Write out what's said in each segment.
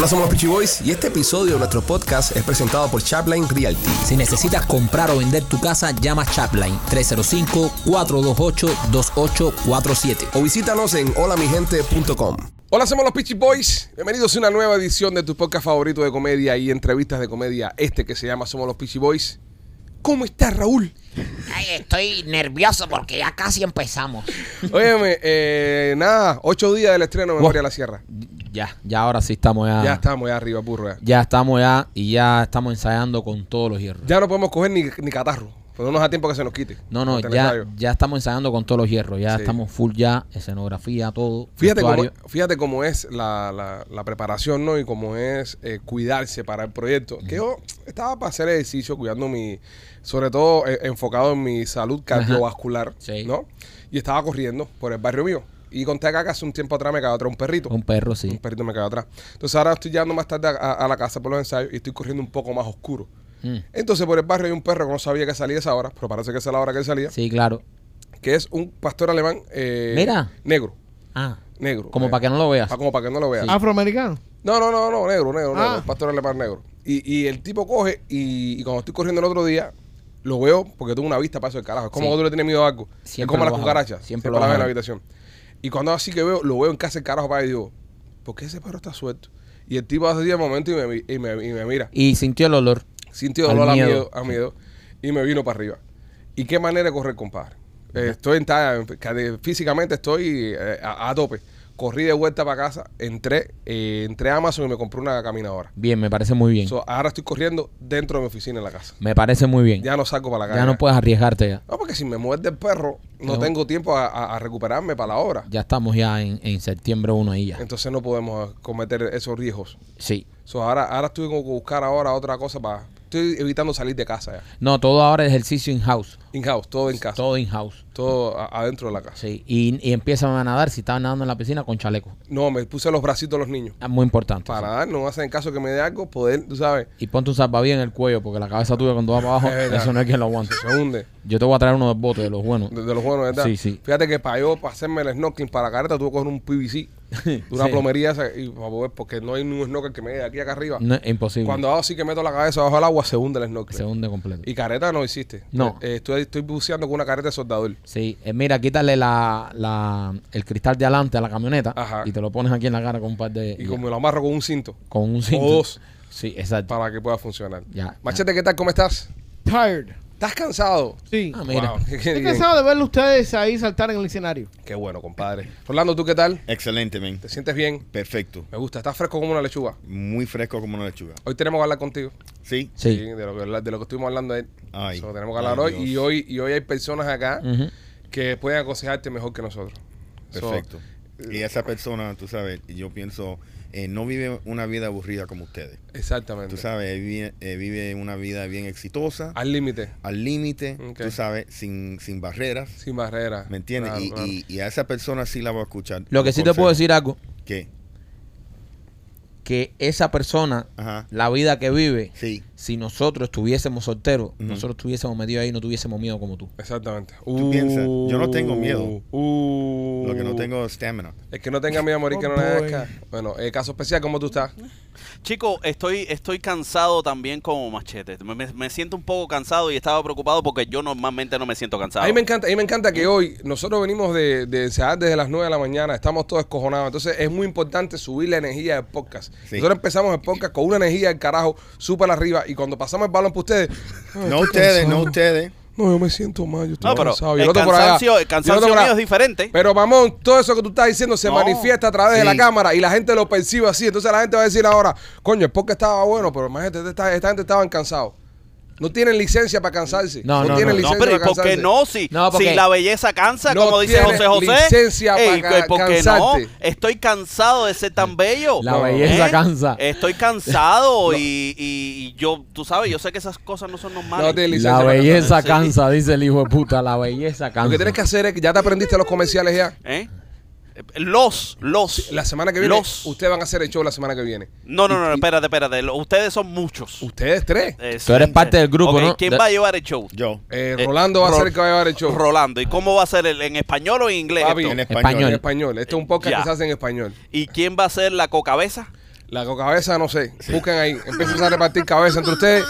Hola, somos los Peachy Boys y este episodio de nuestro podcast es presentado por Chapline Realty. Si necesitas comprar o vender tu casa, llama Chapline 305-428-2847. O visítanos en holamigente.com. Hola, somos los Peachy Boys. Bienvenidos a una nueva edición de tu podcast favorito de comedia y entrevistas de comedia, este que se llama Somos los Peachy Boys. ¿Cómo estás, Raúl? Ay, estoy nervioso porque ya casi empezamos. Óyeme, eh, nada, ocho días del estreno de Memoria de la Sierra. Ya, ya ahora sí estamos ya. Ya estamos ya arriba, burro. Ya, Ya estamos ya y ya estamos ensayando con todos los hierros. Ya no podemos coger ni, ni catarro. Pues no nos da tiempo que se nos quite. No, no, ya, ya estamos ensayando con todos los hierros. Ya Sí. estamos full ya, escenografía, todo. Fíjate cómo, fíjate cómo es la, la- la preparación, ¿no? Y cómo es eh, cuidarse para el proyecto. Que yo estaba para hacer ejercicio, cuidando mi, sobre todo eh, enfocado en mi salud cardiovascular, Sí. ¿no? Y estaba corriendo por el barrio mío. Y conté acá que hace un tiempo atrás me quedó atrás un perrito. Un perro, Un sí. perrito me quedó atrás. Entonces ahora estoy llegando más tarde a, a- a la casa por los ensayos y estoy corriendo un poco más oscuro. Mm. Entonces por el barrio hay un perro que no sabía que salía a esa hora, pero parece que esa es la hora que él salía, Sí, claro. que es un pastor alemán eh, Mira. negro. Ah, Negro. como eh, para que no lo veas. pa- como para que no lo veas. Sí. Afroamericano. No, no, no, no, negro, negro, Ah. negro, pastor alemán negro. Y, y el tipo coge y, y cuando estoy corriendo el otro día, lo veo porque tengo una vista para eso del carajo. Es como Sí. tú le tienes miedo a algo. Siempre es como lo las vas a ver. cucarachas. Siempre Siempre lo veo en la habitación. Y cuando así que veo, lo veo en casa el carajo para y digo, ¿por qué ese perro está suelto? Y el tipo hace 10 momentos y me, y, me, y me mira. Y sintió el olor. Sintió dolor a miedo. a miedo y me vino para arriba. ¿Y qué manera de correr, compadre? Eh, estoy en talla, físicamente estoy eh, a, a tope. Corrí de vuelta para casa, entré, eh, entré a Amazon y me compré una caminadora. Bien, me parece muy bien. So, ahora estoy corriendo dentro de mi oficina en la casa. me parece muy bien. Ya, Ya no salgo para la calle. no puedes arriesgarte ya. No, porque si me muerde el perro, no, No. tengo tiempo a, a- a recuperarme para la obra. Ya estamos ya en, en septiembre 1 ahí ya. Entonces no podemos cometer esos riesgos. Sí. So, ahora, ahora estoy que buscar ahora otra cosa para... Estoy evitando salir de casa ya. No, todo ahora es ejercicio in-house. In-house, todo en casa. Todo, Todo in-house. a- adentro de la casa. Sí, y, y empiezan a nadar si estaban nadando en la piscina con chaleco. No, me puse los bracitos de los niños. Es muy importante. Para sí. nadar, no hacen caso que me dé algo, poder, tú sabes, Y ponte un salvavidas en el cuello porque la cabeza tuya cuando va para abajo, Es verdad. eso no hay quien lo aguante. se hunde. Yo te voy a traer uno de bote de los buenos. De, de los buenos, ¿verdad? Sí, sí. Fíjate que para yo, para hacerme el snorkeling para la careta, tuve que coger un PVC, una Sí. plomería esa, y para poder, porque no hay ningún snorkel que me dé aquí acá arriba. No, es imposible. Cuando hago así que meto la cabeza bajo el agua, se hunde el snorkel. Se hunde completo. Y careta no hiciste. No. Eh, estoy, estoy buceando con una careta de soldador. Sí, eh, mira, quítale la, la, el cristal de adelante a la camioneta Ajá. y te lo pones aquí en la cara con un par de... Y como lo amarro con un cinto, con un cinto. o dos, Sí, exacto. para que pueda funcionar. Ya, Machete, ¿qué tal? ¿Cómo estás? Tired. ¿Estás cansado? Sí. Ah, mira. Wow, Estoy cansado de verlo ustedes ahí saltar en el escenario. Qué bueno, compadre. Rolando, ¿tú qué tal? Excelente, men. ¿Te sientes bien? Perfecto. Me gusta, estás fresco como una lechuga. Muy fresco como una lechuga. Hoy tenemos que hablar contigo. ¿Sí? Sí. de, lo que, de lo que estuvimos hablando ayer. Ay. So, tenemos que hablar Ay, hoy. Dios. Y hoy y hoy hay personas acá que pueden aconsejarte mejor que nosotros. So, Perfecto. y esa persona, tú sabes, yo pienso, eh, no vive una vida aburrida como ustedes. exactamente. Tú sabes, él vive, eh, vive una vida bien exitosa, Al límite, al límite, tú sabes, sin, sin barreras. sin barreras. ¿Me entiendes? Claro, y, claro. y- y a esa persona sí la voy a escuchar. Lo que sí te puedo decir algo, ¿Qué? que esa persona, Ajá. la vida que vive, Sí. Si nosotros estuviésemos solteros, nosotros estuviésemos metidos ahí y no tuviésemos miedo como tú. Exactamente. Tú piensas, yo no tengo miedo. Uh, Lo que no tengo es stamina. Es que no tenga miedo a morir, que no nazca. Bueno, eh, caso especial, ¿cómo tú estás? Chico, estoy, estoy cansado también como machete. Me, me- me siento un poco cansado y estaba preocupado porque yo normalmente no me siento cansado. A mí me encanta, a mí me encanta que hoy nosotros venimos de, de desde las 9 de la mañana, estamos todos escojonados. Entonces es muy importante subir la energía del podcast. Sí. Nosotros empezamos el podcast con una energía del carajo súper arriba y cuando pasamos el balón para ustedes. "Ay, No ustedes, cansado. no ustedes. No, yo me siento mal, yo estoy No, pero cansado. Y el cansancio, el cansancio por mío es diferente. Pero mamón, todo eso que tú estás diciendo se No. manifiesta a través de la cámara y la gente lo percibe así. Entonces la gente va a decir ahora, coño, el podcast estaba bueno, pero imagínate, esta, esta gente estaban cansados. No tienen licencia para cansarse. No, no, tienen no. No, licencia pero ¿y para por qué cansarse. no? Si, No, porque- si la belleza cansa, No como dice tienes José José. licencia Ey, para ¿por qué cansarte. no? Estoy cansado de ser tan bello. La belleza cansa. Estoy cansado y, y- y yo, tú sabes, yo sé que esas cosas no son normales. No tienes licencia La para belleza cansa, dice el hijo de puta, la belleza cansa. Lo que tienes que hacer es que ya te aprendiste los comerciales ya. ¿Eh? Los, los. La semana que viene, Los. ustedes van a hacer el show la semana que viene. No, no, no, espérate, espérate. lo- Ustedes son muchos. Ustedes tres. Eh, Tú eres sí, parte del grupo, Ok, ¿no? ¿Quién De- va a llevar el show? Yo. Eh, Eh, Rolando va a Ro- ser el que va a llevar el show. Rolando. ¿Y cómo va a ser el, en español o en inglés? Papi, esto? En Español. En español. Este es un podcast Ya. que se hace en español. ¿Y quién va a ser la cocabeza? La cabeza, no sé. Busquen ahí. Empiezan a repartir cabeza entre ustedes.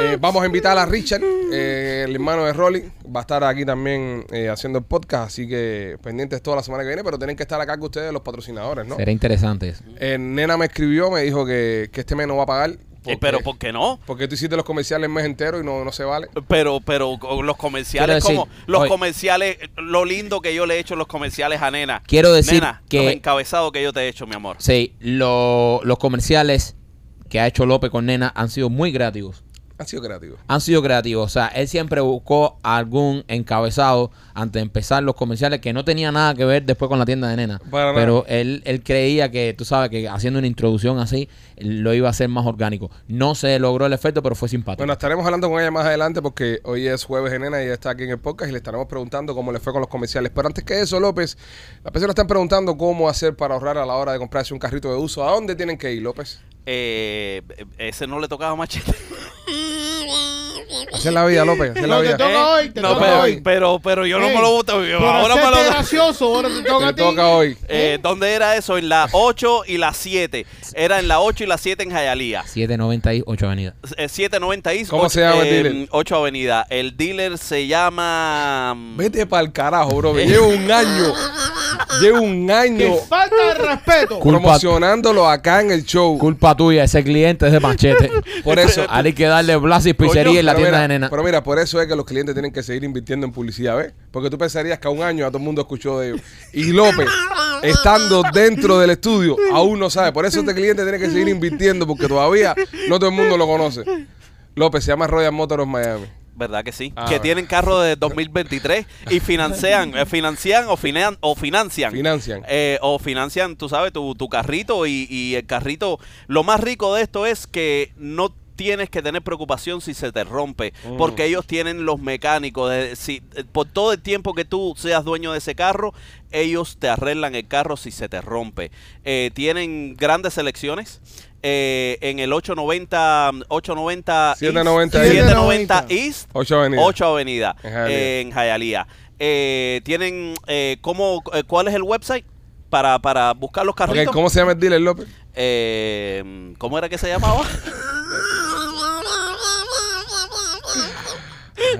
Eh, vamos a invitar a Richard, eh, el hermano de Rolly. Va a estar aquí también eh, haciendo el podcast. Así que pendientes toda la semana que viene. Pero tienen que estar acá con ustedes, los patrocinadores, ¿no? Será interesante eso. Eh, Nena me escribió, me dijo que, que este mes no va a pagar. Eh, pero ¿por qué no? Porque tú hiciste los comerciales el mes entero y no, no se vale. Pero, pero los comerciales, Quiero como decir, los oye. comerciales, lo lindo que yo le he hecho los comerciales a Nena. Quiero decir Nena, que- los encabezados que yo te he hecho, mi amor. Sí, lo- los comerciales que ha hecho López con Nena han sido muy creativos. Han sido creativos. Han sido creativos. O sea, él siempre buscó algún encabezado antes de empezar los comerciales que no tenía nada que ver después con la tienda de Nena. Para. Pero él, él creía que, tú sabes, que haciendo una introducción así lo iba a hacer más orgánico. No se logró el efecto, pero fue simpático. Bueno, estaremos hablando con ella más adelante porque hoy es jueves de nena y ella está aquí en el podcast y le estaremos preguntando cómo le fue con los comerciales. Pero antes que eso, López, las personas están preguntando cómo hacer para ahorrar a la hora de comprarse un carrito de uso. ¿A dónde tienen que ir, López? Eh, ese no le tocaba a machete. Hacer la vida, López, hacer la No, te vida. toca hoy, te no, toca pero, hoy. pero, pero yo no Ey, me lo gusta. Ahora me lo gracioso, ahora te toca a ti. toca hoy. Eh, ¿Dónde era eso? En la 8 y la 7. Era en la 8 y la 7 en Jayalía. 798 Avenida. Eh, 790 East. ¿Cómo se llama el dealer? 8 Avenida. El dealer se llama. mm, Vete para el carajo, bro. Llevo un año, llevo un Que año falta de respeto. Culpa- promocionándolo acá en el show. Culpa tuya, ese cliente es de machete. Por eso. Hay que darle Blas y pizzería en la Pero tienda mira, de Nena. Pero mira, por eso es que los clientes tienen que seguir invirtiendo en publicidad, ¿ves? Porque tú pensarías que a un año a todo el mundo escuchó de ellos. Y López, estando dentro del estudio, aún no sabe. Por eso este cliente tiene que seguir invirtiendo porque todavía no todo el mundo lo conoce. López se llama Royal Motors Miami. ¿Verdad que sí? Ah, que tienen carro de 2023 y financian, eh, financian o, finan- o financian. Financian. Eh, o financian, tú sabes, tu, tu carrito y, y el carrito. Lo más rico de esto es que no tienes que tener preocupación si se te rompe, Mm. porque ellos tienen los mecánicos. de- si, por todo el tiempo que tú seas dueño de ese carro, ellos te arreglan el carro si se te rompe. Eh, tienen grandes selecciones. eh, en el 890 890 790 East, East. 790 East 8 Avenida. 8 Avenida En Hialeah. eh, tienen eh, cómo eh, cuál es el website para, para buscar los carritos ¿cómo se llama el dealer, López? Eh, cómo era que se llamaba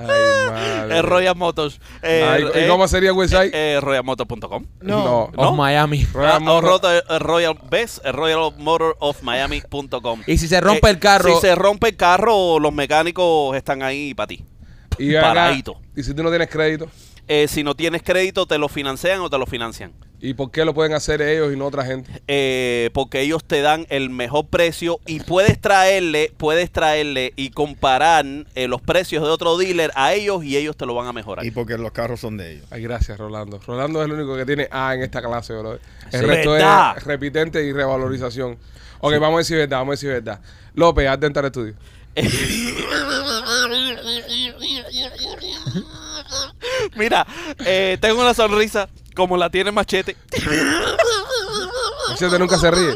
Ay. Eh, Royal Motors eh, Ay, ¿y eh, cómo sería el website? eh, royalmotors.com No. ¿No? Of Miami. Royal Ah. Roto- eh, Royal ¿ves? Eh, Royal Motor of Miami.com Y si se rompe el carro- si se rompe el carro los mecánicos están ahí para ti Y, acá- y si tú no tienes crédito, Eh, si no tienes crédito te lo financian o te lo financian ¿y por qué lo pueden hacer ellos y no otra gente? eh, porque ellos te dan el mejor precio y puedes traerle, puedes traerle y comparar eh, los precios de otro dealer a ellos y ellos te lo van a mejorar. Y porque los carros son de ellos. Ay, gracias, Rolando. Rolando es el único que tiene A en esta clase, bro. El Sí. resto ¿Verdad? es repitente y revalorización. Ok, vamos a decir verdad, vamos a decir verdad. López, haz Dental Studio. Mira, eh, tengo una sonrisa como la tiene Machete Machete nunca se ríe.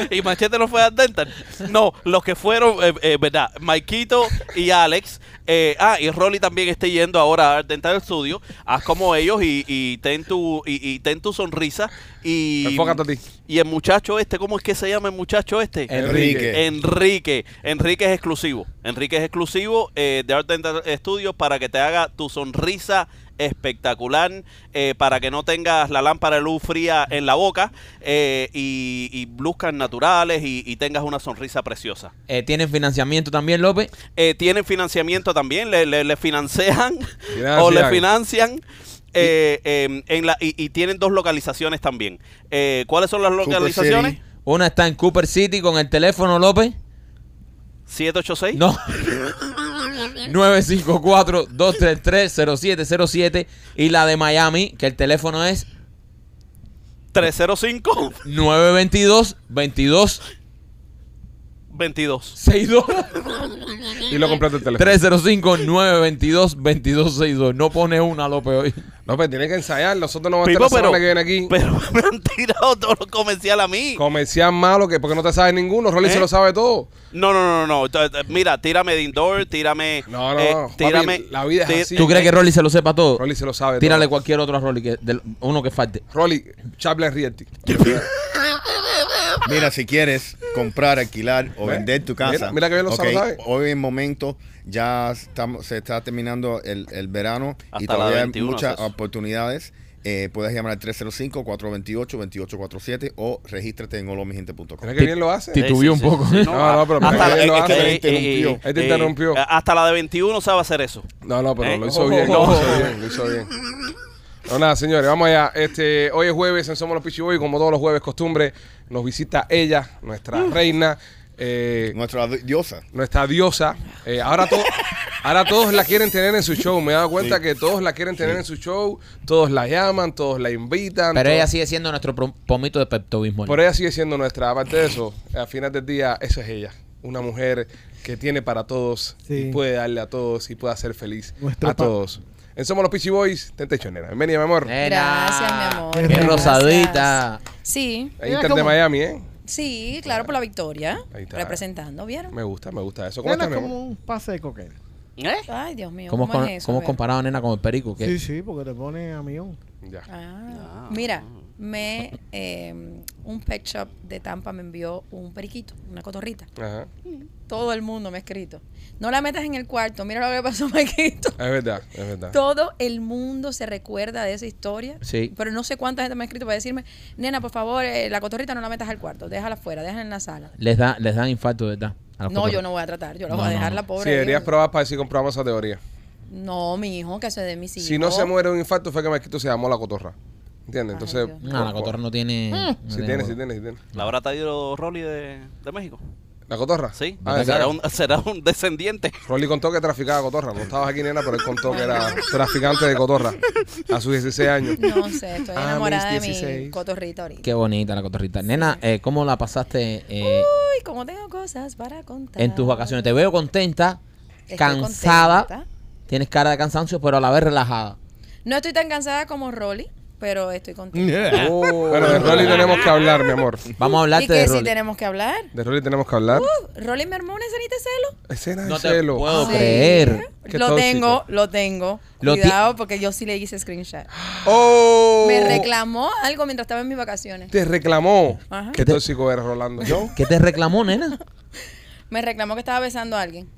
y Machete no fue a Dental. No, los que fueron, eh, eh, verdad, Maikito y Alex. eh, ah, y Rolly también está yendo ahora a Art Dental Studio. Haz como ellos y, y ten tu y, y ten tu sonrisa y Enfócate a ti. y el muchacho este, ¿cómo es que se llama el muchacho este? Enrique. Enrique. Enrique es exclusivo. Enrique es exclusivo eh, de Art Dental Studio para que te haga tu sonrisa espectacular, eh, para que no tengas la lámpara de luz fría en la boca eh, y, y luzcas naturales y, y tengas una sonrisa preciosa. Eh, ¿Tienen financiamiento también, López? Eh, tienen financiamiento también, le, le, le financian o le financian. eh, eh, en la, y, y tienen dos localizaciones también. Eh, ¿Cuáles son las localizaciones? Una está en Cooper City con el teléfono, López. 786. No. 954-233-0707. Y la de Miami, que el teléfono es 305 922-2262. 22. Y lo compraste el teléfono. 305-922-2262. No pone una, López, hoy. López, tienes que ensayar. Nosotros no vamos a estar la semana pero, que viene aquí. pero me han tirado todos los comerciales a mí. Comercial malo, que porque no te sabes ninguno. Rolly ¿Eh? se lo sabe todo. No, no, no, no. T- t- Mira, tírame de indoor, tírame. No, no, eh, no. Papi, tírame. la vida es así. ¿Tú crees que Rolly se lo sepa todo? Rolly se lo sabe Tírale todo. cualquier otro a Rolly, que del- uno que falte. Rolly, Chaplin Realty. Mira, si quieres comprar, alquilar o Ve, vender tu casa. mira- mira que bien lo ok, sabe. Hoy en momento ya estamos, se está terminando el, el verano y Hasta la todavía 21 hay muchas oportunidades. Eh, puedes llamar al 305-428-2847 o regístrate en holomigente.com. Mira que bien lo hace. Ti- Titubeó un poco. No, no, pero hasta, lo es hace. que- Te interrumpió. Ahí te interrumpió. eh, hasta la de 21 sabe hacer eso. No, no, pero ¿Eh? lo hizo Oh, bien, oh, lo oh. hizo bien, lo hizo bien. No, nada, señores, vamos allá. Este, hoy es jueves en Somos los Pichiboy, como todos los jueves costumbre, nos visita ella, nuestra reina, eh, Nuestra diosa. nuestra diosa. Eh, ahora, to- ahora todos la quieren tener en su show. Me he dado cuenta Sí. que todos la quieren tener en su show, todos la llaman, todos la invitan. Pero todos- ella sigue siendo nuestro pomito de Pepto Bismol. Por ella sigue siendo nuestra. Aparte de eso, al final del día, eso es ella. Una mujer que tiene para todos Sí. y puede darle a todos y puede hacer feliz Nuestro a pa- todos. En Somos los Pichi Boys, Tentation Nena. Bienvenida, mi amor. Nena. Gracias, mi amor. Qué Qué Gracias. rosadita. Sí, Ahí Inter de Miami, ¿eh? sí, claro, por la victoria. Ahí está. Representando, ¿vieron? Me gusta, me gusta eso. ¿Cómo Nena estás, mi como un pase de coqueta. ¿Eh? Ay, Dios mío, ¿Cómo, ¿cómo, con- es eso? cómo A ver. comparado, nena, con el perico? ¿Qué? Sí, sí, porque te pone a millón. Ya. Ah, mira, me eh, un pet shop de Tampa me envió un periquito, una cotorrita. Ajá. Todo el mundo me ha escrito. No la metas en el cuarto, mira lo que pasó, Maquito. Es verdad, es verdad. Todo el mundo se recuerda de esa historia. Sí. Pero no sé cuánta gente me ha escrito para decirme, nena, por favor, eh, la cotorrita no la metas al cuarto, déjala afuera, déjala en la sala. Les, da, les dan infarto, ¿verdad? A los No, yo no voy a tratar, yo la No, voy a no, dejar no. la Sí, pobre. deberías ahí. probar para ver si comprobamos esa teoría. No, mi hijo, que se de mis hijos. Si no se muere de un infarto, fue que Marquito se llamó la cotorra. ¿Entiendes? Entonces. No, la cotorra no tiene... no Sí tiene sí tiene, sí tiene. ¿La habrá traído Rolly de, de México? ¿La cotorra? Sí. Ah, será, un, será un descendiente. Rolly contó que traficaba cotorra. No estabas aquí, nena, pero él contó que era traficante de cotorra a sus 16 años. No sé, estoy Ah, enamorada de mi 16. cotorrita ahorita. Qué bonita la cotorrita. Nena, eh, ¿cómo la pasaste eh, Uy, como tengo cosas para contar. en tus vacaciones? Te veo contenta, Estoy cansada. contenta. Tienes cara de cansancio, pero a la vez relajada. No estoy tan cansada como Rolly, pero estoy contenta. Bueno, de Rolly tenemos que hablar, mi amor. Vamos a ¿Y hablarte que de si Rolly. tenemos que hablar? De Rolly tenemos que hablar. Uh, Rolly me armó una escenita de celo. Escena de No te celo. puedo Sí. creer. Qué Lo tóxico. tengo, lo tengo. Lo Cuidado, porque yo sí le hice screenshot. ¡Oh! Me reclamó algo mientras estaba en mis vacaciones. Te reclamó. Ajá. Qué tóxico eres, Rolando. ¿Yo? ¿Qué te reclamó, nena? Me reclamó que estaba besando a alguien.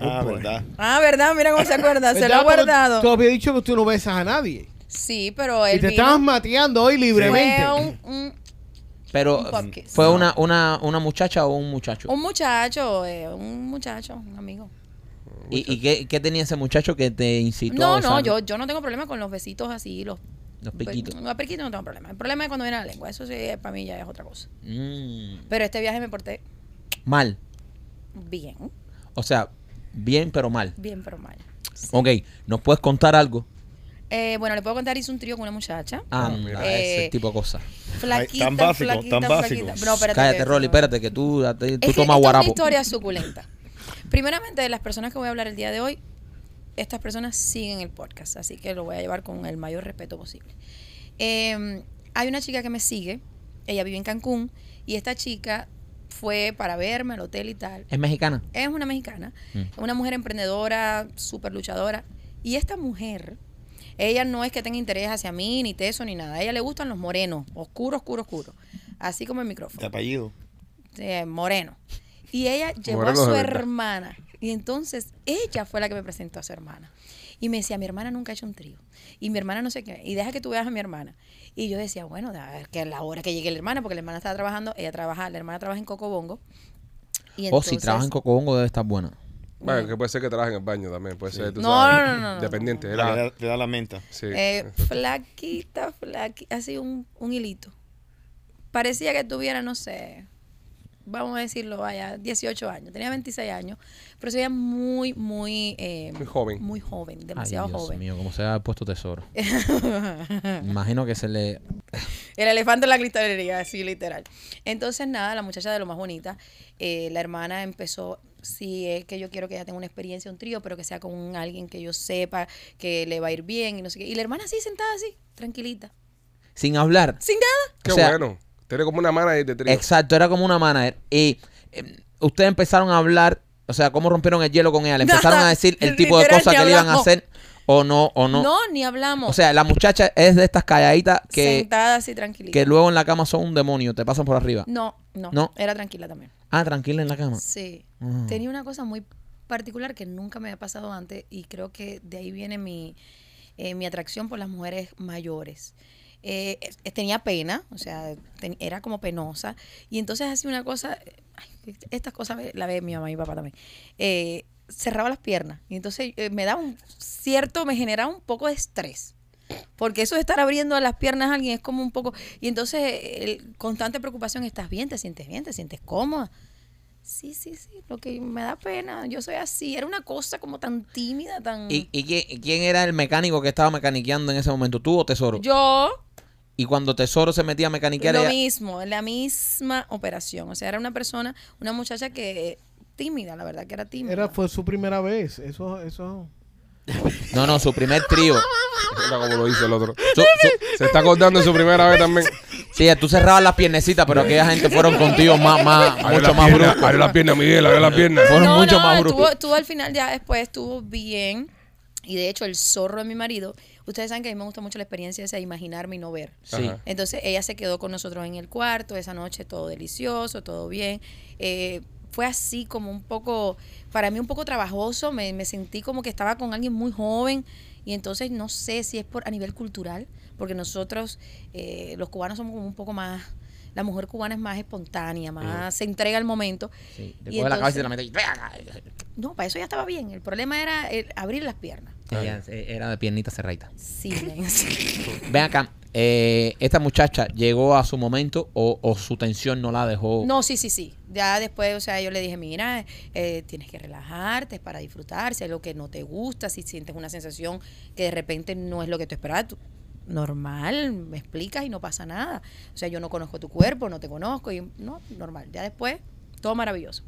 Ah, verdad. Ah, ¿verdad? Mira cómo se acuerda. Se lo ha guardado. Tú habías dicho que tú no besas a nadie. Sí, pero él Y te vino. estabas mateando hoy libremente. Fue un, un, Pero, Un podcast. ¿fue una, una, una muchacha o un muchacho? un muchacho, eh, un muchacho, un amigo. ¿Y, y qué, qué tenía ese muchacho que te incitó a No, no, besarlo? yo, yo no tengo problema con los besitos así, los Los piquitos. Los piquitos no tengo problema. El problema es cuando viene la lengua. Eso sí, para mí ya es otra cosa. Mm, Pero este viaje me porté mal. bien. O sea, bien pero mal. Bien, pero mal. Sí. Ok, ¿nos puedes contar algo? Eh, bueno, le puedo contar, hice un trío con una muchacha. Ah, mira. ese Eh, tipo de cosas. Flaquita, tan básico, flaquita, tan básico. flaquita. No, espérate. Cállate, Rolly, espérate, que tú, tú Es que tomas esta es una guarapo. historia suculenta. Primeramente, de las personas que voy a hablar el día de hoy, estas personas siguen el podcast, así que lo voy a llevar con el mayor respeto posible. Eh, hay una chica que me sigue, ella vive en Cancún, y esta chica fue para verme al hotel y tal. ¿Es mexicana? Es una mexicana, Mm. una mujer emprendedora, súper luchadora. Y esta mujer, ella no es que tenga interés hacia mí, ni teso, ni nada. A ella le gustan los morenos, oscuro, oscuro, oscuro. Así como el De micrófono. apellido. Eh, moreno. Y ella llevó Moreno a su de hermana. Y entonces ella fue la que me presentó a su hermana. Y me decía, mi hermana nunca ha hecho un trío. Y mi hermana no sé qué. Y deja que tú veas a mi hermana. Y yo decía, bueno, a ver que a la hora que llegue la hermana, porque la hermana estaba trabajando, ella trabaja, la hermana trabaja en Cocobongo. Y O si entonces- trabaja en Cocobongo debe estar buena. Bueno, que puede ser que trabaje en el baño también. Puede ser, tú No, sabes, no, no, no, Dependiente. Le Era, da, le da la menta. sí. Eh, flaquita, flaquita, así un, un hilito. Parecía que tuviera, no sé, vamos a decirlo, vaya, 18 años. Tenía 26 años, pero se veía muy, muy... eh, Muy joven. Muy joven, Ay, demasiado Dios joven. mío, como se ha puesto tesoro. Imagino que se le... El elefante en la cristalería, así literal. Entonces, nada, la muchacha de lo más bonita, eh, la hermana empezó, sí, es que yo quiero que ella tenga una experiencia, un trío, pero que sea con un- alguien que yo sepa que le va a ir bien y no sé qué. Y la hermana así, sentada así, tranquilita. Sin hablar. Sin nada. Qué o sea, bueno. Tiene como una manager de trío. Exacto, era como una manager. Y eh, ustedes empezaron a hablar, o sea, cómo rompieron el hielo con ella. Le empezaron a decir el tipo de cosas que le iban a hacer. O no, o no. No, ni hablamos. O sea, la muchacha es de estas calladitas que, sentada así tranquilita. que luego en la cama son un demonio, te pasan por arriba. No, no, No. Era tranquila también. Ah, tranquila en la cama. Sí. Ah. Tenía una cosa muy particular que nunca me había pasado antes y creo que de ahí viene mi, eh, mi atracción por las mujeres mayores. Eh, eh, tenía pena, o sea, ten- era como penosa y entonces hacía una cosa, ay, estas cosas la ve mi mamá y mi papá también, eh, cerraba las piernas y entonces eh, me daba un cierto, me generaba un poco de estrés. Porque eso de estar abriendo las piernas a alguien es como un poco... Y entonces, eh, el, constante preocupación, ¿estás bien? ¿Te sientes bien? ¿Te sientes cómoda? Sí, sí, sí, lo que me da pena, yo soy así, era una cosa como tan tímida, tan... ¿Y, y quién, quién era el mecánico que estaba mecaniqueando en ese momento? ¿Tú o Tesoro? Yo, Y cuando Tesoro se metía a mecaniquear, lo ella- mismo, la misma operación, o sea, era una persona, una muchacha que tímida, la verdad que era tímida. Era, fue su primera vez. Eso, eso. No, no, su primer trío. Mira cómo lo hizo el otro. Su- su- Se está acordando de su primera vez también. sí, tú cerrabas las piernecitas, pero aquella gente fueron contigo más, más, Abre mucho la más pierna. Abre la pierna, Miguel, abre la pierna. Fueron no, mucho no, más estuvo, bruscos. estuvo al final ya después, estuvo bien. Y de hecho, el zorro de mi marido, ustedes saben que a mí me gusta mucho la experiencia esa de imaginarme y no ver. Sí. Ajá. Entonces ella se quedó con nosotros en el cuarto esa noche, todo delicioso, todo bien. Eh, fue así como un poco, para mí un poco trabajoso, me, me sentí como que estaba con alguien muy joven y entonces no sé si es por a nivel cultural, porque nosotros eh, los cubanos somos como un poco más, la mujer cubana es más espontánea, más se entrega al momento. Sí, te Y la cabeza y te la mete ahí. No, para eso ya estaba bien, el problema era el abrir las piernas. Ella eh, era de piernita cerradita. Sí. Ven acá, eh, esta muchacha llegó a su momento o, o su tensión no la dejó. No, sí, sí, sí. Ya después, o sea, yo le dije, mira, eh, tienes que relajarte para disfrutar, si hay lo que no te gusta, si sientes una sensación que de repente no es lo que tú esperabas, normal, me explicas y no pasa nada. O sea, yo no conozco tu cuerpo, no te conozco, y no, normal. Ya después, todo maravilloso.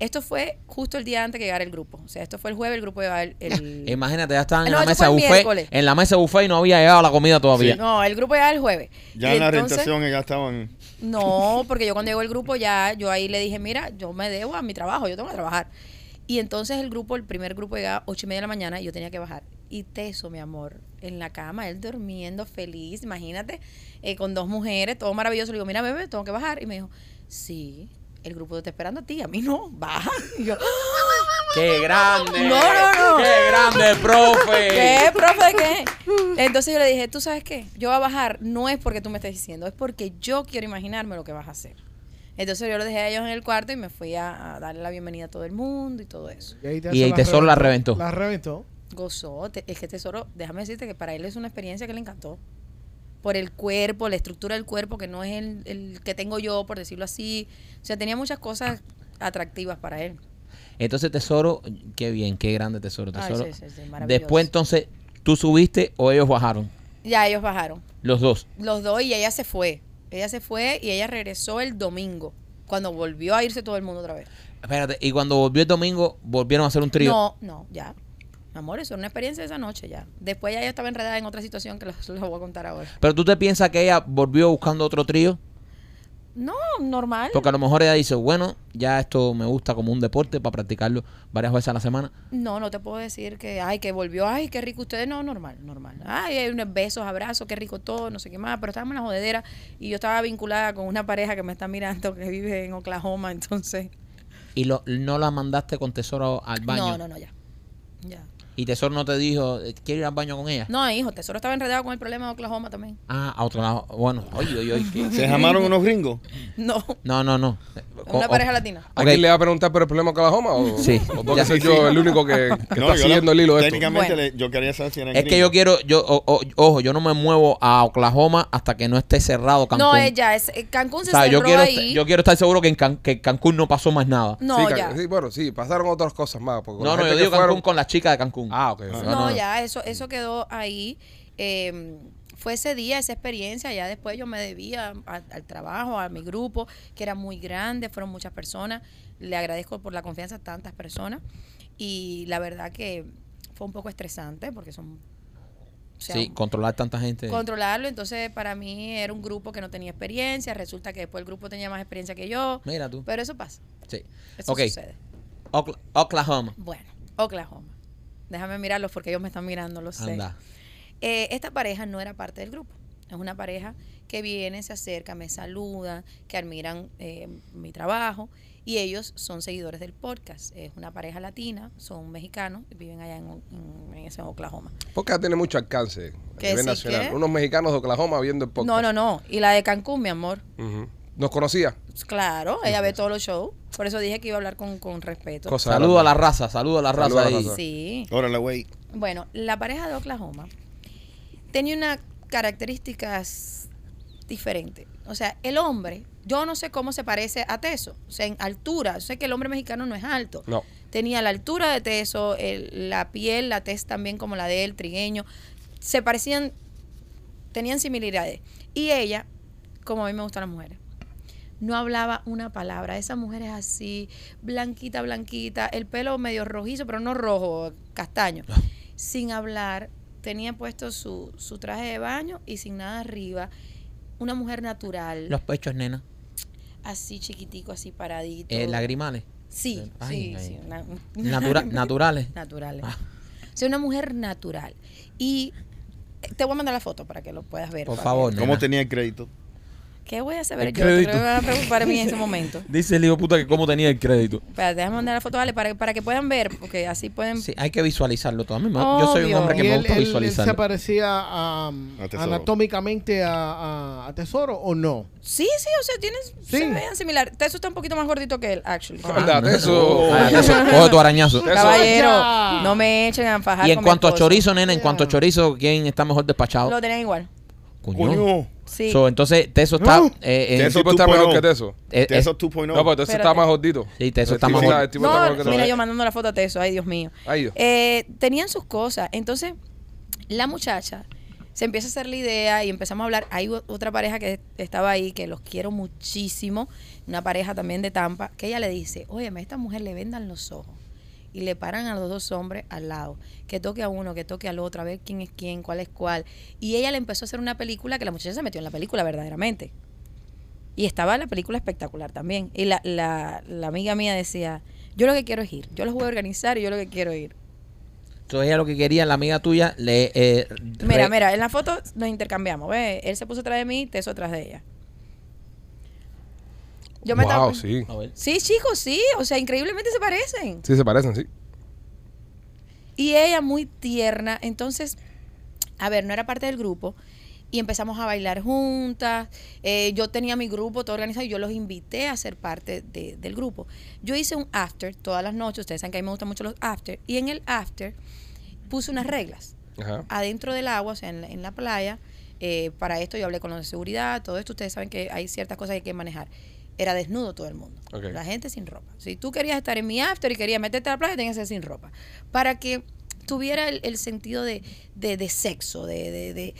Esto fue justo el día antes que llegara el grupo. O sea, esto fue el jueves, el grupo llegaba el... el- Imagínate, ya estaban en la mesa buffet. miércoles. En la mesa de buffet y no había llegado la comida todavía. no, el grupo llegaba el jueves. Ya Y en la orientación ya estaban. No, porque yo cuando llegó el grupo ya, yo ahí le dije, mira, yo me debo a mi trabajo, yo tengo que trabajar. Y entonces el grupo, el primer grupo llegaba a ocho y media de la mañana y yo tenía que bajar. Y Teso, mi amor, en la cama, él durmiendo feliz, imagínate, eh, con dos mujeres, todo maravilloso. Le digo, mira, bebé, tengo que bajar. Y me dijo, sí, el grupo te está esperando a ti, a mí no, baja. Y yo, ¡Qué grande! No, no, no. ¡Qué grande, profe! ¿Qué, profe? de ¿Qué? Entonces yo le dije, ¿tú sabes qué? Yo voy a bajar, no es porque tú me estés diciendo, es porque yo quiero imaginarme lo que vas a hacer. Entonces yo lo dejé a ellos en el cuarto y me fui a, a darle la bienvenida a todo el mundo y todo eso. ahí Y el tesoro la reventó. La reventó. Gozó. Te- Es que Tesoro, déjame decirte que para él es una experiencia que le encantó. Por el cuerpo, la estructura del cuerpo, que no es el, el que tengo yo, por decirlo así. O sea, tenía muchas cosas atractivas para él. Entonces, Tesoro, qué bien, qué grande Tesoro, Ay, Tesoro. sí, sí, sí, maravilloso. Después, entonces, ¿tú subiste o ellos bajaron? Ya ellos bajaron. Los dos. Los dos y ella se fue. Ella se fue y ella regresó el domingo, cuando volvió a irse todo el mundo otra vez. Espérate, y cuando volvió el domingo, volvieron a hacer un trío. No, no, ya. Amor, eso era una experiencia de esa noche ya. Después ya yo estaba enredada en otra situación que los voy a contar ahora. Pero tú te piensas que ella volvió buscando otro trío? No, normal. Porque a lo mejor ella dice, bueno, ya esto me gusta como un deporte para practicarlo varias veces a la semana. No, no te puedo decir que, ay, que volvió, ay, qué rico ustedes. No, normal, normal. Ay, hay unos besos, abrazos, qué rico todo, no sé qué más. Pero estábamos en la jodedera y yo estaba vinculada con una pareja que me está mirando que vive en Oklahoma, entonces. Y lo, no la mandaste con Tesoro al baño. No, no, no, ya. Ya. Y Tesoro no te dijo, ¿quiero ir al baño con ella? No, hijo, Tesoro estaba enredado con el problema de Oklahoma también. Ah, a otro lado. Bueno, oye, oye, oye. ¿Se llamaron unos gringos? No, No, no, no. una O- pareja o- latina. ¿A quién le va a preguntar por el problema con Oklahoma? ¿O, Sí. o tengo que ser yo sí. el único que, que No, está yo siguiendo el hilo de esto? Técnicamente Bueno. le- yo quería saber si eran Es que yo quiero, yo, o- o- ojo, yo no me muevo a Oklahoma hasta que no esté cerrado Cancún. No, ella es eh, Cancún se o sea, yo cerró quiero, ahí. yo quiero estar seguro que en, Can- que Cancún no pasó más nada. No, sí, Can- ya. sí, bueno, sí, pasaron otras cosas más. No, no, yo digo fueron- Cancún con la chica de Cancún. Ah, ok. No, No, no, no. ya, eso, eso quedó ahí. Eh, fue ese día, esa experiencia. Ya después yo me debía a- al trabajo, a mi grupo, que era muy grande, fueron muchas personas. Le agradezco por la confianza a tantas personas. Y la verdad que fue un poco estresante porque son. o sea, sí, controlar tanta gente. controlarlo. Entonces, para mí era un grupo que no tenía experiencia. Resulta que después el grupo tenía más experiencia que yo. Mira tú. Pero eso pasa. Sí. Eso ok, sucede. Oklahoma. Bueno, Oklahoma. Déjame mirarlos porque ellos me están mirando, lo sé. Anda. Eh, esta pareja no era parte del grupo. Es una pareja que viene, se acerca, me saluda, que admiran eh, mi trabajo y ellos son seguidores del podcast. Es una pareja latina, son mexicanos, viven allá en, en- en ese Oklahoma. Podcast tiene mucho alcance a ¿Que nivel sí, nacional. qué? Unos mexicanos de Oklahoma viendo el podcast. No, no, no. Y la de Cancún, mi amor. Ujú. ¿Nos conocía? Claro, ella ve todos los shows. Por eso dije que iba a hablar con, con respeto. Cosa Saludo a la raza, saludo a la Saludo a raza la ahí. raza. Sí. Órale, güey. Bueno, la pareja de Oklahoma tenía unas características diferentes. O sea, el hombre, yo no sé cómo se parece a Teso. O sea, en altura. Yo sé que el hombre mexicano no es alto. No. Tenía la altura de Teso, el- la piel, la tez también como la de él, trigueño. Se parecían, tenían similaridades. Y ella, como a mí me gustan las mujeres, no hablaba una palabra. Esa mujer es así, blanquita, blanquita, el pelo medio rojizo, pero no rojo, castaño. Sin hablar, tenía puesto su, su traje de baño y sin nada arriba. Una mujer natural, Los pechos, nena. así chiquitico, así paradito. Eh, lagrimales. Sí, Ay, sí, ay. sí. una- Natura- naturales. naturales. Ah. O sea, una mujer natural. Y eh, te voy a mandar la foto para que lo puedas ver. Por favor, ¿Cómo nena. tenía el crédito? ¿Qué voy a saber El yo? ¿Qué crédito. me van a preocupar a mí en ese momento? Dice el hijo puta que cómo tenía el crédito. Espérate, déjame mandar la foto, vale, para, para que puedan ver, porque así pueden... Sí, hay que visualizarlo todo. A mí me- yo soy un Obvio. hombre que ¿Y me él, gusta él- él visualizarlo. se parecía a, A Tesoro. anatómicamente a, a- a Tesoro o no? Sí, sí, o sea, tienes, Sí. se vean similar. Teso está un poquito más gordito que él, actually. Ah, Anda, eso. Ah, eso, coge tu arañazo. Eso- Caballero, Ya. no me echen a fajar Y en con mi cuanto a esposo. chorizo, nena, en cuanto a chorizo, ¿quién está mejor despachado? Lo tenían igual. Coño. Coño. Sí. So, entonces, Teso está. No. eh, Teso tipo está 2.0. mejor que Teso. eh, eh, Eso 2.0. No, pero Teso está más gordito. Sí, Teso está más está No, mira, Teso. yo mandando la foto a Teso, ay Dios mío. Ay, Dios. Eh, tenían sus cosas. Entonces, la muchacha se empieza a hacer la idea y empezamos a hablar. Hay otra pareja que estaba ahí, que los quiero muchísimo, una pareja también de Tampa, que ella le dice, oye, a esta mujer le vendan los ojos. Y le paran a los dos hombres al lado, que toque a uno, que toque al otro, a ver quién es quién, cuál es cuál. Y ella le empezó a hacer una película que la muchacha se metió en la película verdaderamente. Y estaba la película espectacular también. Y la, la, la amiga mía decía, yo lo que quiero es ir, yo los voy a organizar y yo lo que quiero es ir. so, ella lo que quería, la amiga tuya, le. eh, Mira, mira, en la foto nos intercambiamos, ¿ves? Él se puso atrás de mí, Teso atrás de ella. Yo me wow, sí. A ver. Sí, chicos, sí, o sea, increíblemente se parecen. Sí, se parecen, sí. Y ella muy tierna, entonces, a ver, no era parte del grupo. Y empezamos a bailar juntas. Eh, yo tenía mi grupo todo organizado y yo los invité a ser parte de- del grupo. Yo hice un after todas las noches. Ustedes saben que a mí me gustan mucho los after. Y en el after puse unas reglas. Ajá. adentro del agua, o sea, en la, en la playa. Eh, para esto yo hablé con los de seguridad, todo esto. Ustedes saben que hay ciertas cosas que hay que manejar. Era desnudo todo el mundo. La gente sin ropa. Si tú querías estar en mi after y querías meterte a la playa, tenías que ser sin ropa. Para que tuviera el, el sentido de, de, de sexo, de, de, de,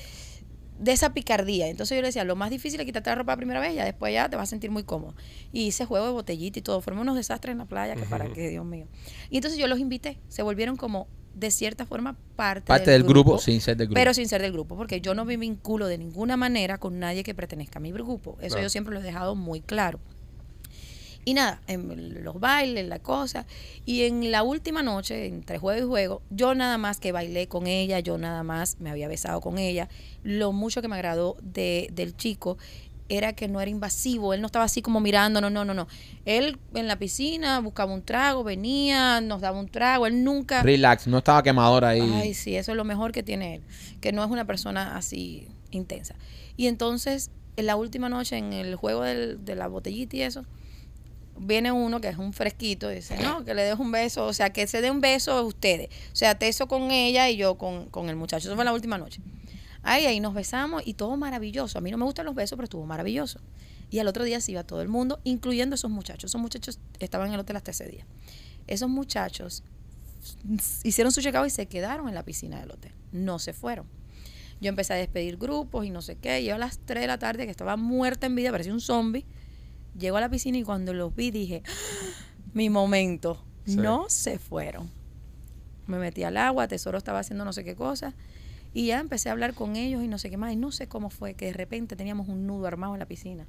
de esa picardía. Entonces yo le decía, lo más difícil es quitarte la ropa la primera vez, ya después ya te vas a sentir muy cómodo. Y hice juego de botellita y todo. Fueron unos desastres en la playa que para que, Dios mío. Y entonces yo los invité. Se volvieron como, de cierta forma, parte, Parte del grupo, sin ser del grupo. Pero sin ser del grupo, porque yo no me vinculo de ninguna manera con nadie que pertenezca a mi grupo. Eso Claro. yo siempre lo he dejado muy claro. Y nada, en los bailes, la cosa. Y en la última noche, entre juego y juego, yo nada más que bailé con ella, yo nada más me había besado con ella. Lo mucho que me agradó de, del chico era que no era invasivo, él no estaba así como mirando, no, no, no, no. Él en la piscina buscaba un trago, venía, nos daba un trago, él nunca... Relax, no estaba quemador ahí. Ay, sí, eso es lo mejor que tiene él, que no es una persona así intensa. Y entonces, en la última noche, en el juego del- de la botellita y eso, viene uno que es un fresquito y dice, no, que le dejo un beso, o sea, que se dé un beso a ustedes. O sea, Teso con ella y yo con, con el muchacho. Eso fue la última noche. Ahí, ahí nos besamos y todo maravilloso. A mí no me gustan los besos, pero estuvo maravilloso. Y al otro día se iba todo el mundo, incluyendo esos muchachos. Esos muchachos estaban en el hotel hasta ese día. Esos muchachos hicieron su checado y se quedaron en la piscina del hotel. No se fueron. Yo empecé a despedir grupos y no sé qué. Yo a las 3 de la tarde, que estaba muerta en vida, parecía un zombie, llego a la piscina y cuando los vi dije, "Ah, mi momento. Sí. No se fueron. Me metí al agua, Tesoro estaba haciendo no sé qué cosa. Y ya empecé a hablar con ellos y no sé qué más. Y no sé cómo fue que de repente teníamos un nudo armado en la piscina.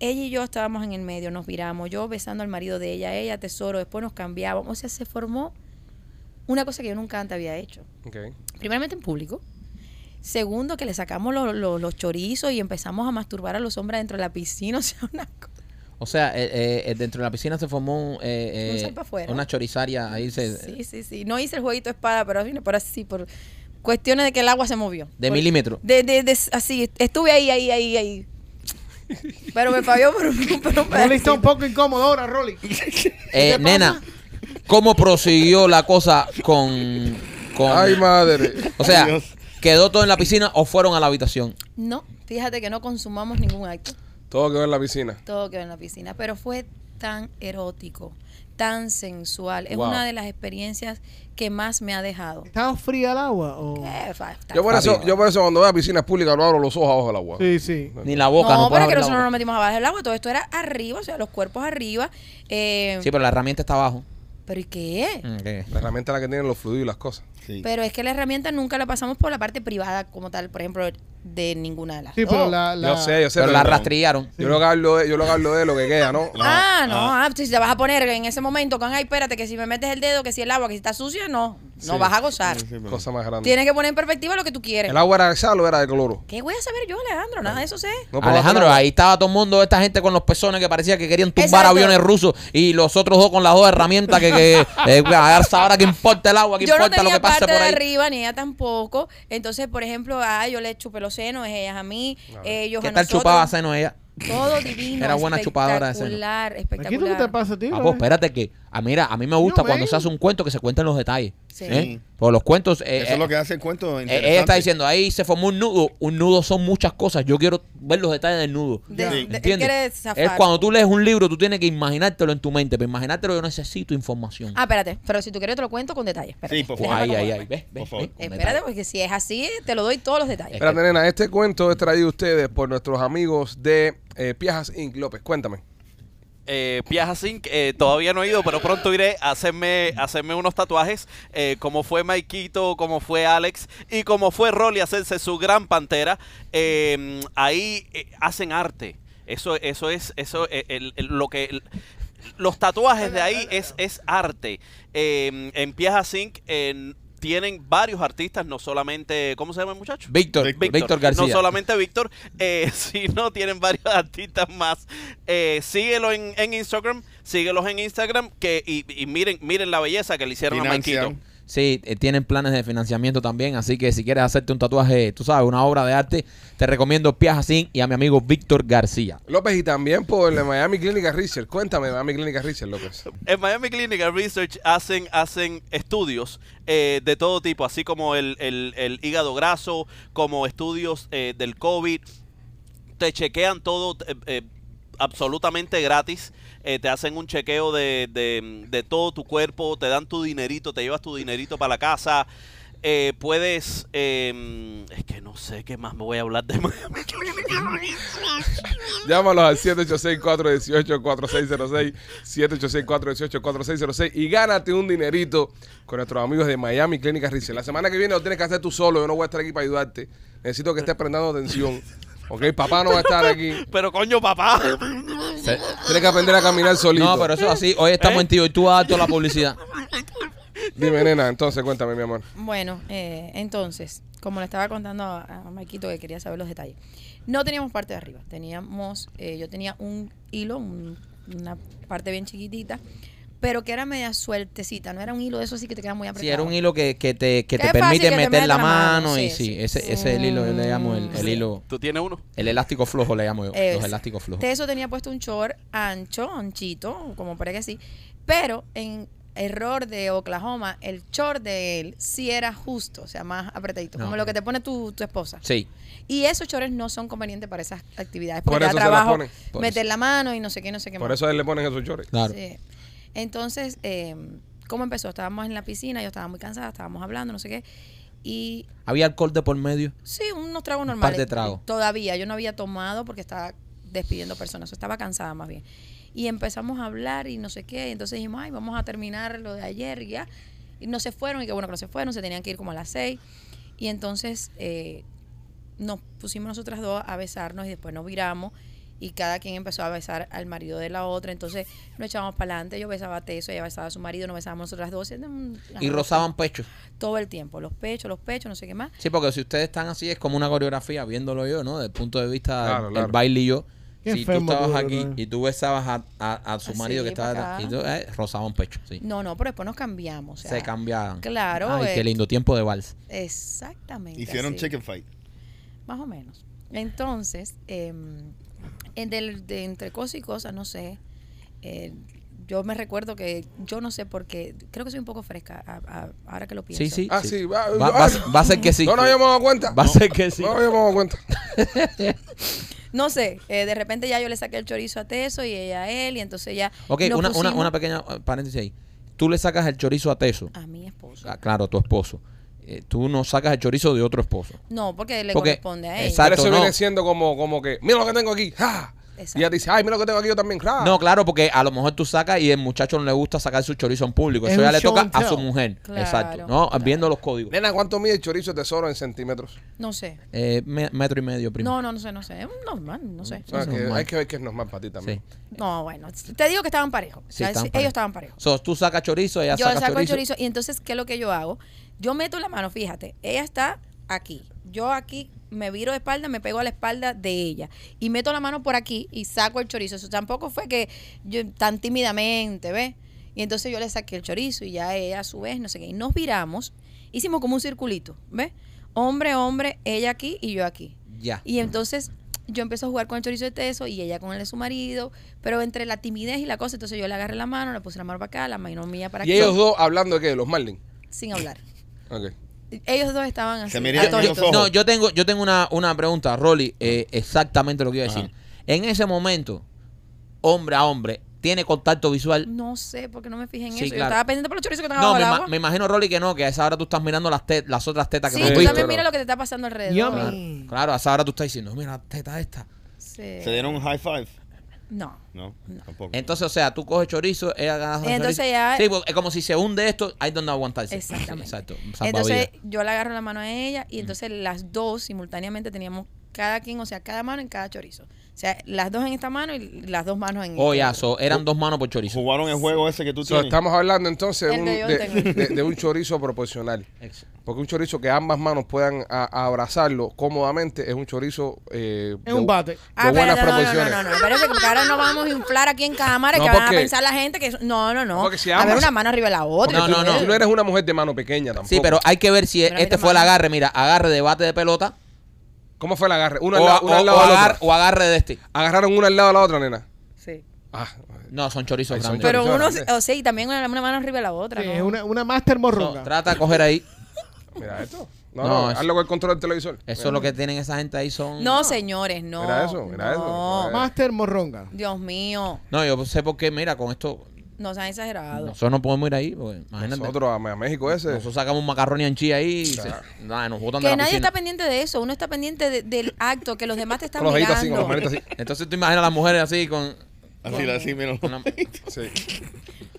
Ella y yo estábamos en el medio, nos viramos. Yo besando al marido de ella, ella, Tesoro. Después nos cambiábamos. O sea, se formó Una cosa que yo nunca antes había hecho. Primeramente en público. Segundo, que le sacamos lo- lo- los chorizos y empezamos a masturbar a los hombres dentro de la piscina. O sea, una cosa. O sea, eh, eh, dentro de la piscina se formó un, eh, Un eh, una chorizaria. Ahí se, Sí, sí, sí. No hice el jueguito de espada, pero, por así, por cuestiones de que el agua se movió. De Por- milímetro. De, de, de- así, estuve ahí, ahí, ahí, ahí. Pero me falló por, un- por un Rolly está un poco incómodo ahora, Rolly. Eh, nena, ¿cómo prosiguió la cosa con, con Ay, madre. o sea, Dios. quedó todo en la piscina o fueron a la habitación? No, fíjate que no consumamos ningún acto. Todo quedó en la piscina. Todo quedó en la piscina. Pero fue tan erótico, tan sensual. Es Wow. una de las experiencias que más me ha dejado. ¿Estaba fría el agua? o- Eh, fa- está Yo por eso, yo por eso cuando voy a piscinas públicas no abro los ojos abajo del agua. Sí, sí. Ni la boca, no, no, pero es que nosotros no nos metimos abajo del agua, todo esto era arriba, o sea, los cuerpos arriba. Eh, Sí, pero la herramienta está abajo. ¿Pero y qué? Mm, ¿qué? La herramienta es la que tiene los fluidos y las cosas. Sí. Pero es que la herramienta nunca la pasamos por la parte privada como tal, por ejemplo, de ninguna de las Sí, dos. pero la, la- Yo sé, yo sé. Pero la rastrillaron. Yo lo hablo de, yo lo que hablo de lo que queda, ¿no? Ah, no, Ah. ah, si te vas a poner en ese momento con, ay, espérate, que si me metes el dedo, que si el agua, que si está sucia, no, no Sí. vas a gozar. Sí, sí, pero- Cosa más grande. Tienes que poner en perspectiva lo que tú quieres. ¿El agua era de sal o era de cloro? ¿Qué voy a saber yo, Alejandro? Nada de eso sé. No, Alejandro, ahí estaba todo el mundo, esta gente con los pezones que parecía que querían tumbar Exacto. aviones rusos y los otros dos con las dos herramientas que, que eh, ahora que importa el agua, que Yo no importa lo que pase parte por de arriba, ni ella tampoco. Entonces, por ejemplo, a yo le chupé los senos, ellas a mí, ellos ¿Qué a tal nosotros. chupaba seno ella? Todo divino. Era buena chupadora de seno. Espectacular, ¿Aquí tú espectacular. qué te pasa a ti? Ah, pues espérate que, a, mira, a mí me gusta cuando se hace un cuento que se cuenten los detalles. Sí. ¿eh? Por los cuentos, eh, Eso es eh, lo que hace el cuento eh, interesante. ella está diciendo, ahí se formó un nudo. Un nudo son muchas cosas. Yo quiero ver los detalles del nudo. De- Sí. ¿Entiendes? Es cuando tú lees un libro, tú tienes que imaginártelo en tu mente. Pero imaginártelo, yo necesito información. Ah, espérate. Pero si tú quieres, te lo cuento con detalles. Espérate. Sí, por Pues favor. ahí, acomodar. ahí. ¿Ves? Espérate, detalles. porque si es así, te lo doy todos los detalles. Espérate, nena, este cuento es traído a ustedes por nuestros amigos de eh, Piajas Inc. López, cuéntame. Eh, Piaja eh, todavía no he ido, pero pronto iré a hacerme, hacerme unos tatuajes, eh, como fue Maikito, como fue Alex y como fue Rolly hacerse su gran pantera. Eh, ahí eh, hacen arte. Eso, eso es, eso eh, lo que los tatuajes de ahí es, es arte. Eh, en Piaja eh, tienen varios artistas, no solamente, ¿cómo se llama el muchacho? Víctor, Víctor. Víctor, García. No solamente Víctor, eh, sino tienen varios artistas más. Eh, síguelo en, en Instagram, síguelos en Instagram que y, y miren miren la belleza que le hicieron a. Maikito. Sí, eh, tienen planes de financiamiento también, así que si quieres hacerte un tatuaje, tú sabes, una obra de arte, te recomiendo Piajacín y a mi amigo Víctor García. López, y también por el Miami Clinic Research. Cuéntame, Miami Clinic Research, López. En Miami Clinical Research hacen, hacen estudios eh, de todo tipo, así como el, el- el hígado graso, como estudios eh, del COVID. Te chequean todo eh, eh, absolutamente gratis. Eh, te hacen un chequeo de, de- de todo tu cuerpo, te dan tu dinerito, te llevas tu dinerito para la casa. Eh, puedes, eh, es que no sé qué más me voy a hablar de Miami Llámalos al 786-418-4606, 786-418-4606 y gánate un dinerito con nuestros amigos de Miami Clínica Research. La semana que viene lo tienes que hacer tú solo, yo no voy a estar aquí para ayudarte. Necesito que estés prestando atención. Ok, papá no va a estar aquí. Pero coño, papá. Tienes que aprender a caminar solito. No, pero eso es así. Hoy estamos ¿Eh? en tío y tú vas a dar toda la publicidad. Dime, nena, entonces cuéntame, mi amor. Bueno, eh, entonces, como le estaba contando a, a Maikito que quería saber los detalles, no teníamos parte de arriba, teníamos, eh, yo tenía un hilo, un- una parte bien chiquitita, pero que era media sueltecita, no era un hilo de eso así que te queda muy apretado. Sí, era un hilo que, que te, que te permite te meter la la mano, mano y sí, sí, sí. ese, ese es el hilo, yo le llamo el, el hilo, ¿Tú tienes uno? el elástico flojo le llamo yo, Es. los elásticos flojos. De eso tenía puesto un short ancho, anchito, como para que sí, pero en error de Oklahoma, el short de él sí era justo, o sea, más apretadito, No. como lo que te pone tu, tu esposa. Sí, Y esos chores no son convenientes para esas actividades. Por Porque da eso trabajo ponen. Por meter eso. la mano y no sé qué, no sé qué Por más. eso a él le ponen esos chores. claro. Sí. Entonces, eh, ¿cómo empezó? Estábamos en la piscina, yo estaba muy cansada, estábamos hablando, no sé qué. Y Había alcohol de por medio. sí, unos tragos par normales. de tragos. Todavía, yo no había tomado porque estaba despidiendo personas, estaba cansada más bien. Y empezamos a hablar y no sé qué. Y entonces dijimos, ay, vamos a terminar lo de ayer y ya. Y no se fueron, y qué bueno que no se fueron, se tenían que ir como a las seis. Y entonces eh, nos pusimos nosotras dos a besarnos y después nos viramos. Y cada quien empezó a besar al marido de la otra. Entonces nos echábamos para adelante. Yo besaba a Teso, ella besaba a su marido, nos besábamos nosotras dos. Y rozaban pechos. Todo el tiempo, los pechos, los pechos, no sé qué más. Sí, porque si ustedes están así, es como una coreografía, viéndolo yo, ¿no? Desde el punto de vista Claro, del claro. el baile y yo. Qué si tú estabas tú aquí y tú besabas a, a- a su Así, marido que estaba y acá. tú, eh, rozaban pecho, sí. No, no, pero después nos cambiamos. o sea, Se cambiaban. Claro. Ay, eh, qué lindo tiempo de vals. Exactamente. Hicieron así. chicken fight. Más o menos. Entonces, eh, en del- de entre cosas y cosas, no sé. eh, yo me recuerdo que yo no sé por qué, creo que soy un poco fresca a- a- ahora que lo pienso. Sí, sí. Ah, sí, va, Va, va- va- va a ser que sí. No nos habíamos dado cuenta. Va a ser que sí. No nos habíamos dado cuenta. No sé, eh, de repente ya yo le saqué el chorizo a Teso y ella a él y entonces ya Ok, nos una, una, una pequeña eh, paréntesis ahí. Tú le sacas el chorizo a Teso. a mi esposo. Ah, claro, tu esposo. Eh, tú no sacas el chorizo de otro esposo. No, porque le Porque- corresponde a él. Exacto. Pero eso no. viene siendo como, como que, mira lo que tengo aquí. ¡Ja! Exacto. Y ella dice, ay, mira lo que tengo aquí yo también. ¡Ja! No, claro, porque a lo mejor tú sacas y el muchacho no le gusta sacar su chorizo en público. Es Eso ya un le show toca and a su tell. mujer. Claro, Exacto. No, claro. viendo los códigos. Nena, ¿cuánto mide el chorizo de tesoro en centímetros? No sé. Eh, me- metro y medio, primo. No, no, no sé, no sé. Es normal, no sé. O sea, Eso que normal. hay que ver que es normal para ti también. Sí. No, bueno, te digo que estaban parejos. Sí, O sea, estaban sí, parejos. ellos estaban parejos. So, tú sacas chorizo, ella yo saca saco chorizo. el chorizo y entonces, ¿qué es lo que yo hago? Yo meto la mano, fíjate, ella está aquí. Yo aquí me viro de espalda, me pego a la espalda de ella y meto la mano por aquí y saco el chorizo. Eso tampoco fue que yo tan tímidamente, ¿ves? Y entonces yo le saqué el chorizo y ya ella a su vez, no sé qué. Y nos viramos, hicimos como un circulito, ¿ves? Hombre, hombre, ella aquí y yo aquí. Ya. Y entonces yo empecé a jugar con el chorizo de teso y ella con el de su marido, pero entre la timidez y la cosa, entonces yo le agarré la mano, le puse la mano para acá, la mano mía para Y aquí, ellos dos hablando de qué, de los Marlin. sin hablar. Ok. Ellos dos estaban así. Se miran en atónitos. los ojos. No, yo tengo, yo tengo una, una pregunta, Rolly, eh, exactamente lo que iba a decir. Ajá. En ese momento, hombre a hombre, ¿tiene contacto visual? No sé, porque no me fijé en Sí, eso. Yo claro. estaba pendiente por los chorizos que estaban No, me, ima- agua. me imagino, Rolly, que no, que a esa hora tú estás mirando las, te- las otras tetas que Sí, no tú has también mira lo que te está pasando alrededor. Yummy. Claro, a esa hora tú estás diciendo, mira la teta esta. Sí. ¿Se dieron un high five? No. No, tampoco. Entonces, o sea, tú coges chorizo, ella agarra Entonces chorizo. ya- Sí, porque es como si se hunde esto, hay donde aguantarse. Exactamente. Exacto. Entonces yo le agarro la mano a ella y entonces las dos simultáneamente teníamos cada quien, o sea, cada mano en cada chorizo. O sea, las dos en esta mano y las dos manos en Oh, este ya, so, eran dos manos por chorizo. ¿Jugaron el juego ese que tú So, tienes? estamos hablando entonces de un, de, tengo. de- de un chorizo proporcional. Ex- Porque un chorizo que ambas manos puedan a- a abrazarlo cómodamente es un chorizo eh, Es un bate. Ah, de buenas espérate, no, no, proporciones. no, no, no, espérate, porque ahora no vamos a inflar aquí en cámara No, que van a pensar la gente que... eso- No, no, no. Porque si a ver, una mano arriba de la otra. No, no, no. Tú no eres una mujer de mano pequeña tampoco. Sí, pero hay que ver si Pero este fue el agarre. Mira, agarre de bate de pelota ¿Cómo fue el agarre? Una o, al lado, una o- al lado o de la agar- otra. o agarre de este. Agarraron una al lado de la otra, nena. Sí. Ah, No, son chorizos Ay, son grandes. Pero chorizo uno, grande. o sea, y también una, una mano arriba de la otra. Sí, ¿no? es una, una master trata de coger ahí. Mira esto. No, No, no, es- hazlo con el control del televisor. Eso es lo que tienen esa gente ahí son. No, señores, no. Mira eso, mira eso. no. Master morronga. Dios mío, No, yo sé por qué, mira, con esto. no sean exagerados. Nosotros no podemos ir ahí. Porque, imagínate. Nosotros a, a México ese. Nosotros sacamos un macarrón ahí y se- Claro. nada, nos botan de Que la nadie piscina. está pendiente de eso. Uno está pendiente de- del acto, que los demás te están con los ojitos así, con mirando. así. Entonces tú imaginas a las mujeres así con. Así, así, Sí.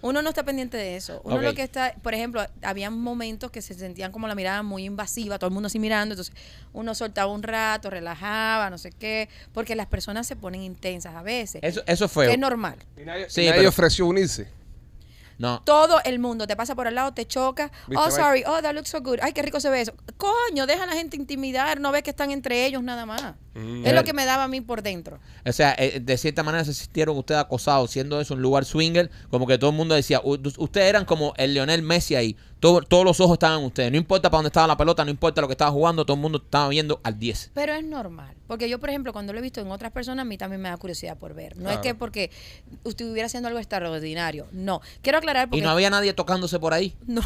Uno no está pendiente de eso. Uno lo que está, por ejemplo, había momentos que se sentían como la mirada muy invasiva, todo el mundo así mirando, entonces uno soltaba un rato, relajaba, no sé qué, porque las personas se ponen intensas a veces. Eso, eso es feo. que es normal. Y nadie, Sí, y nadie pero- ofreció unirse. No. Todo el mundo te pasa por al lado, te choca. ¿Viste, Oh, sorry. Oh, that looks so good. Ay, qué rico se ve eso. Coño, deja a la gente intimidar. No ves que están entre ellos nada más. Mm. Es lo que me daba a mí por dentro. O sea, eh, de cierta manera se sintieron ustedes acosados, siendo eso un lugar swinger, como que todo el mundo decía, "U- ustedes eran como el Lionel Messi ahí, Todo- todos los ojos estaban en ustedes, no importa para dónde estaba la pelota, no importa lo que estaba jugando, todo el mundo estaba viendo al 10. Pero es normal. Porque yo, por ejemplo, cuando lo he visto en otras personas, a mí también me da curiosidad por ver. No es que porque usted estuviera haciendo algo extraordinario. No. Quiero aclarar porque... Y no había nadie tocándose por ahí. No,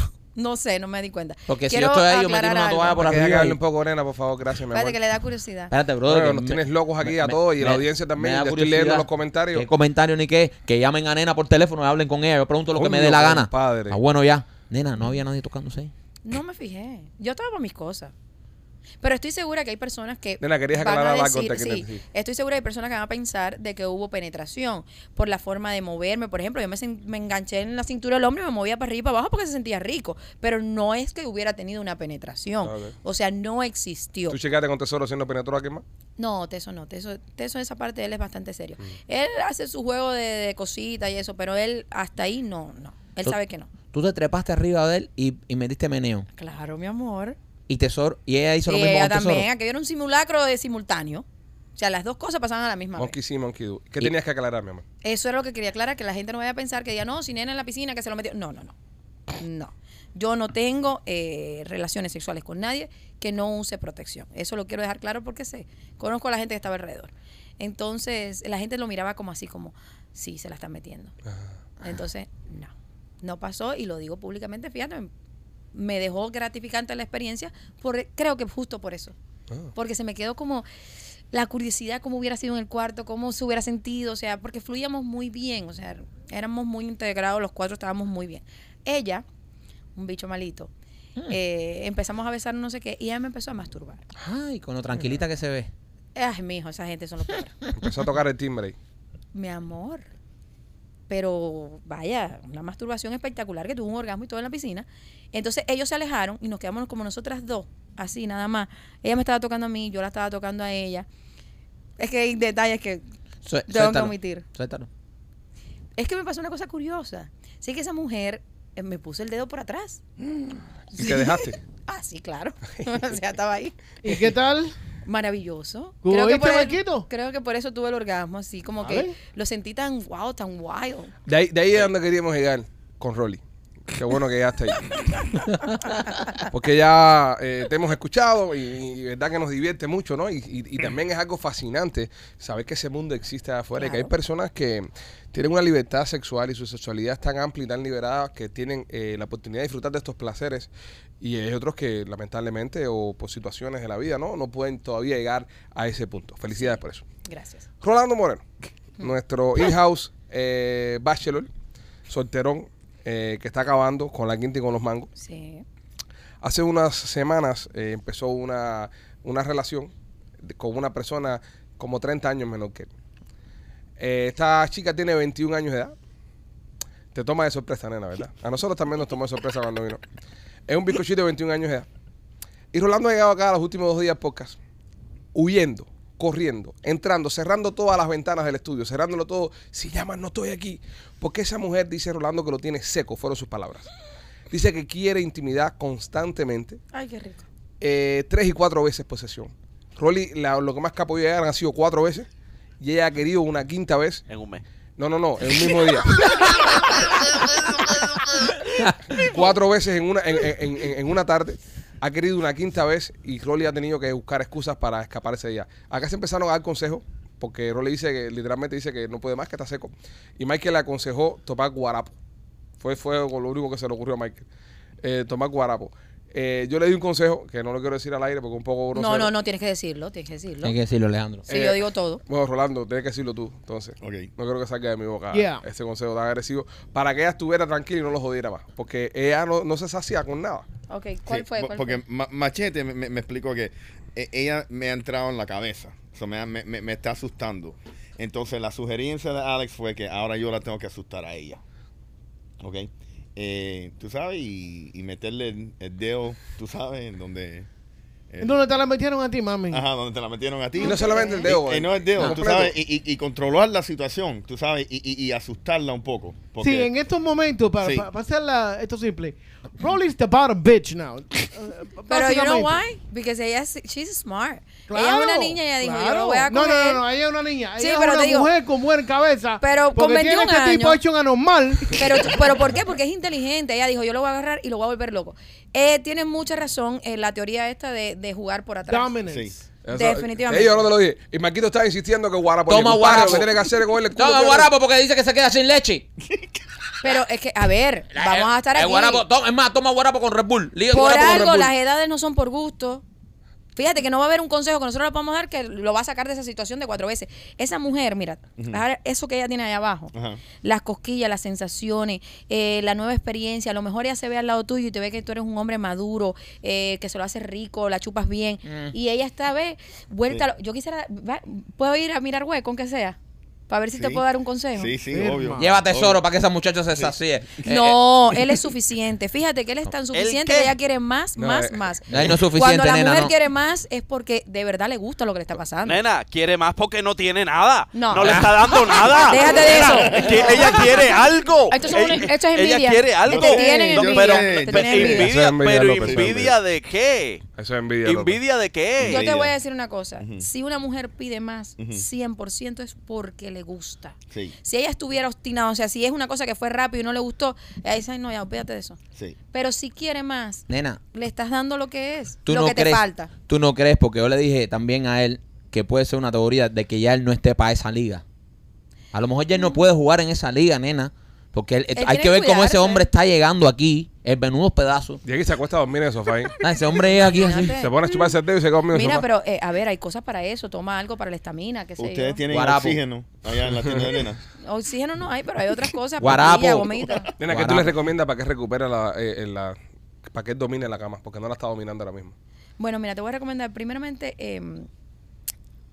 no sé, no me di cuenta. Porque si yo estoy ahí, yo me tiro una algo. toalla por arriba. y- un poco, nena, por favor. Gracias, mi. Espérate que le da curiosidad. Espérate, brother. Bueno, que nos me- tienes locos aquí me- a todos y me- la audiencia también. me estoy leyendo los comentarios. ¿Qué comentario ni qué? Que llamen a nena por teléfono y hablen con ella. Yo pregunto lo que me dé la gana. compadre. Ah, bueno, ya. Nena, no había nadie tocándose ahí. No me fijé. Yo estaba por mis cosas. Pero estoy segura que hay personas que. Nena, querías van a aclarar decir- sí, te- sí. estoy segura que hay personas que van a pensar de que hubo penetración por la forma de moverme. Por ejemplo, yo me, enganché en la cintura del hombre y me movía para arriba y para abajo porque se sentía rico. Pero no es que hubiera tenido una penetración. O sea, no existió. ¿Tú checaste con Tesoro siendo penetró a alguien más? No, Teso no. Teso, Teso esa parte de él es bastante serio. Mm. Él hace su juego de, de cositas y eso, pero él hasta ahí no, no. Él sabe que no. Tú te trepaste arriba de él y, y metiste meneo. Claro, mi amor. Y Tesoro, y ella hizo Y lo mismo ella con Tesoro. también. Aquello era un simulacro de simultáneo. O sea, las dos cosas pasaban a la misma vez. Monkey sí, monkey do. ¿Qué Y- tenías que aclarar, mi amor? Eso era lo que quería aclarar, que la gente no vaya a pensar que diga, no, si nena en la piscina, que se lo metió. No, no, no. No. Yo no tengo eh, relaciones sexuales con nadie que no use protección. Eso lo quiero dejar claro porque sé. Conozco a la gente que estaba alrededor. Entonces, la gente lo miraba como así, como, sí, se la están metiendo. Entonces, no. No pasó y lo digo públicamente. Fíjate, me dejó gratificante la experiencia, por, creo que justo por eso. Porque se me quedó como la curiosidad, cómo hubiera sido en el cuarto, cómo se hubiera sentido, o sea, porque fluíamos muy bien, o sea, éramos muy integrados, los cuatro estábamos muy bien. Ella, un bicho malito, eh, empezamos a besar no sé qué, y ella me empezó a masturbar. Ay, con lo tranquilita que se ve. Ay, mijo, esa gente son los peores. Empezó a tocar el timbre ahí. Mi amor. Pero vaya, una masturbación espectacular que tuvo un orgasmo y todo en la piscina. Entonces ellos se alejaron y nos quedamos como nosotras dos, así nada más. Ella me estaba tocando a mí, yo la estaba tocando a ella. Es que hay detalles que Sué- tengo que omitir. Suéltalo. Es que me pasó una cosa curiosa. Sí que esa mujer eh, me puso el dedo por atrás. ¿Y te dejaste? Ah, sí, claro. o sea, estaba ahí. ¿Y qué tal? Maravilloso. ¿Cómo Creo que, viste, por creo que por eso tuve el orgasmo, así como A que ver. lo sentí tan wow, tan wild. De ahí, de ahí es donde queríamos llegar con Rolly. Qué bueno que llegaste ahí. Porque ya eh, te hemos escuchado y, y verdad que nos divierte mucho, ¿no? Y, y- y también es algo fascinante saber que ese mundo existe afuera y que hay personas que tienen una libertad sexual y su sexualidad es tan amplia y tan liberada que tienen eh, la oportunidad de disfrutar de estos placeres y hay otros que lamentablemente o por situaciones de la vida, ¿no? No pueden todavía llegar a ese punto. Felicidades por eso. Gracias. Rolando Moreno, nuestro in-house eh, bachelor, solterón, eh, que está acabando con la quinta y con los mangos. Sí. Hace unas semanas eh, empezó una, una relación de- con una persona como 30 años menor que él. Eh, esta chica tiene 21 años de edad. Te toma de sorpresa, nena, ¿verdad? A nosotros también nos tomó de sorpresa cuando vino. Es un bizcochito de 21 años de edad. Y Rolando ha llegado acá los últimos dos días podcast, huyendo, corriendo, entrando, cerrando todas las ventanas del estudio, cerrándolo todo. Si llaman, no estoy aquí. Porque esa mujer dice Rolando que lo tiene seco, fueron sus palabras. Dice que quiere intimidad constantemente, Ay, qué rico. eh, tres y cuatro veces posesión. Rolly, la- lo que más que ha podido llegar han sido cuatro veces y ella ha querido una quinta vez. en un mes. No, no, no, en el mismo día. cuatro veces en una, en, en- en- en una tarde. Ha querido una quinta vez y Rolly ha tenido que buscar excusas para escaparse de ella. Acá se empezaron a dar consejos porque Rolly dice que literalmente dice que no puede más, que está seco. Y Michael le aconsejó tomar guarapo. Fue, fue lo único que se le ocurrió a Michael. Eh, tomar guarapo. Eh, yo le di un consejo que no lo quiero decir al aire porque es un poco grosero. No, no, no, tienes que decirlo, tienes que decirlo. Hay que decirlo, Alejandro. Sí, Eh, yo digo todo. Bueno, Rolando, tienes que decirlo tú, entonces. Ok. No creo que salga de mi boca Yeah. ese consejo tan agresivo para que ella estuviera tranquila y no lo jodiera más. Porque ella no, no se sacia con nada. Ok, ¿cuál Sí, fue? po- ¿Cuál porque fue? Ma- Machete me, me- me explicó que eh, ella me ha entrado en la cabeza. O sea, me, ha- me- me- me está asustando. Entonces, la sugerencia de Alex fue que ahora yo la tengo que asustar a ella. ¿Ok? Eh, tú sabes, y, y meterle el, el dedo, tú sabes, en donde. eh, ¿En ¿Dónde te la metieron a ti, mami? Ajá, donde te la metieron a ti. Y no solamente el dedo. Y, y no el dedo, tú completo. sabes, y, y- y controlar la situación, tú sabes, y, y- y asustarla un poco. Porque, Sí, en estos momentos, para, Sí. para, para hacerla esto simple, Rolly's the bottom bitch now. Uh, Pero you know why? Because ella es, she's smart. Claro, ella es una niña y ella dijo, yo claro. lo voy a No, coger. no, no, no, ella es una niña. Sí, ella pero es te una digo- mujer con buena cabeza. Pero con porque tiene 21 este tipo hecho un anormal. Pero, pero ¿por qué? Porque es inteligente. Ella dijo, yo lo voy a agarrar y lo voy a volver loco. Eh, tiene mucha razón en la teoría esta de, de jugar por atrás. Dominance. Sí. Definitivamente. Eh, yo no te lo dije. Y Marquito está insistiendo que guarapo. Toma compadre, guarapo. Lo que tiene que hacer es cogerle el culo. Toma guarapo porque dice que se queda sin leche. Pero es que, a ver, vamos a estar El aquí. guarapo, toma- es más, toma guarapo con Red Bull. Por guarapo con Red algo, Bull. las edades no son por gusto. Fíjate que no va a haber un consejo que nosotros le podamos dar que lo va a sacar de esa situación de cuatro veces. Esa mujer, mira, eso que ella tiene ahí abajo, las cosquillas, las sensaciones, eh, la nueva experiencia, a lo mejor ella se ve al lado tuyo y te ve que tú eres un hombre maduro, eh, que se lo hace rico, la chupas bien, y ella está, ve, vuelta, yo quisiera, va- puedo ir a mirar hueco, aunque sea, para ver si te puedo dar un consejo. Sí, sí, obvio. Lleva tesoro para que esa muchacha se sacie. No, él es suficiente. Fíjate que él es tan suficiente que ella quiere más, No, más, eh, más. No es suficiente, Cuando la nena, mujer no. quiere más es porque de verdad le gusta lo que le está pasando. Nena, quiere más porque no tiene nada. No. No, le está dando nada. Déjate de eso. es que ella quiere algo. Esto, Ella- esto es envidia. Ella quiere algo. Te tienen No, envidia. pero, te pero tienen envidia. Pero envidia de qué? Eso es envidia. ¿Envidia de qué? Yo te voy a decir una cosa. Si una mujer pide más, Ujú. 100% es porque le gusta. Sí, Si ella estuviera obstinada, o sea, si es una cosa que fue rápido y no le gustó, ella dice, "Ay, no, ya, olvídate de eso. sí. Pero si quiere más, Nena, le estás dando lo que es, tú lo no que te falta. Tú no crees, porque yo le dije también a él que puede ser una teoría de que ya él no esté para esa liga. A lo mejor ya él no puede jugar en esa liga, nena. Porque él- Él hay que ver cómo ese hombre está llegando aquí, el menudo pedazo. Y aquí se acuesta a dormir en el sofá. ahí. Ah, ese hombre es aquí así. Se pone a chuparse el dedo y se queda dormido en el Mira, sofá. pero eh, a ver, hay cosas para eso. Toma algo para la estamina, qué sé Ustedes yo. tienen Guarapo. oxígeno allá en la tienda de Elena. Oxígeno no hay, pero hay otras cosas. Guarapo. pastilla, gomita. Nena, ¿qué tú Guarapo. le recomiendas para que recupere la, eh, eh, la- para que él domine la cama? Porque no la está dominando ahora mismo. Bueno, mira, te voy a recomendar primeramente em,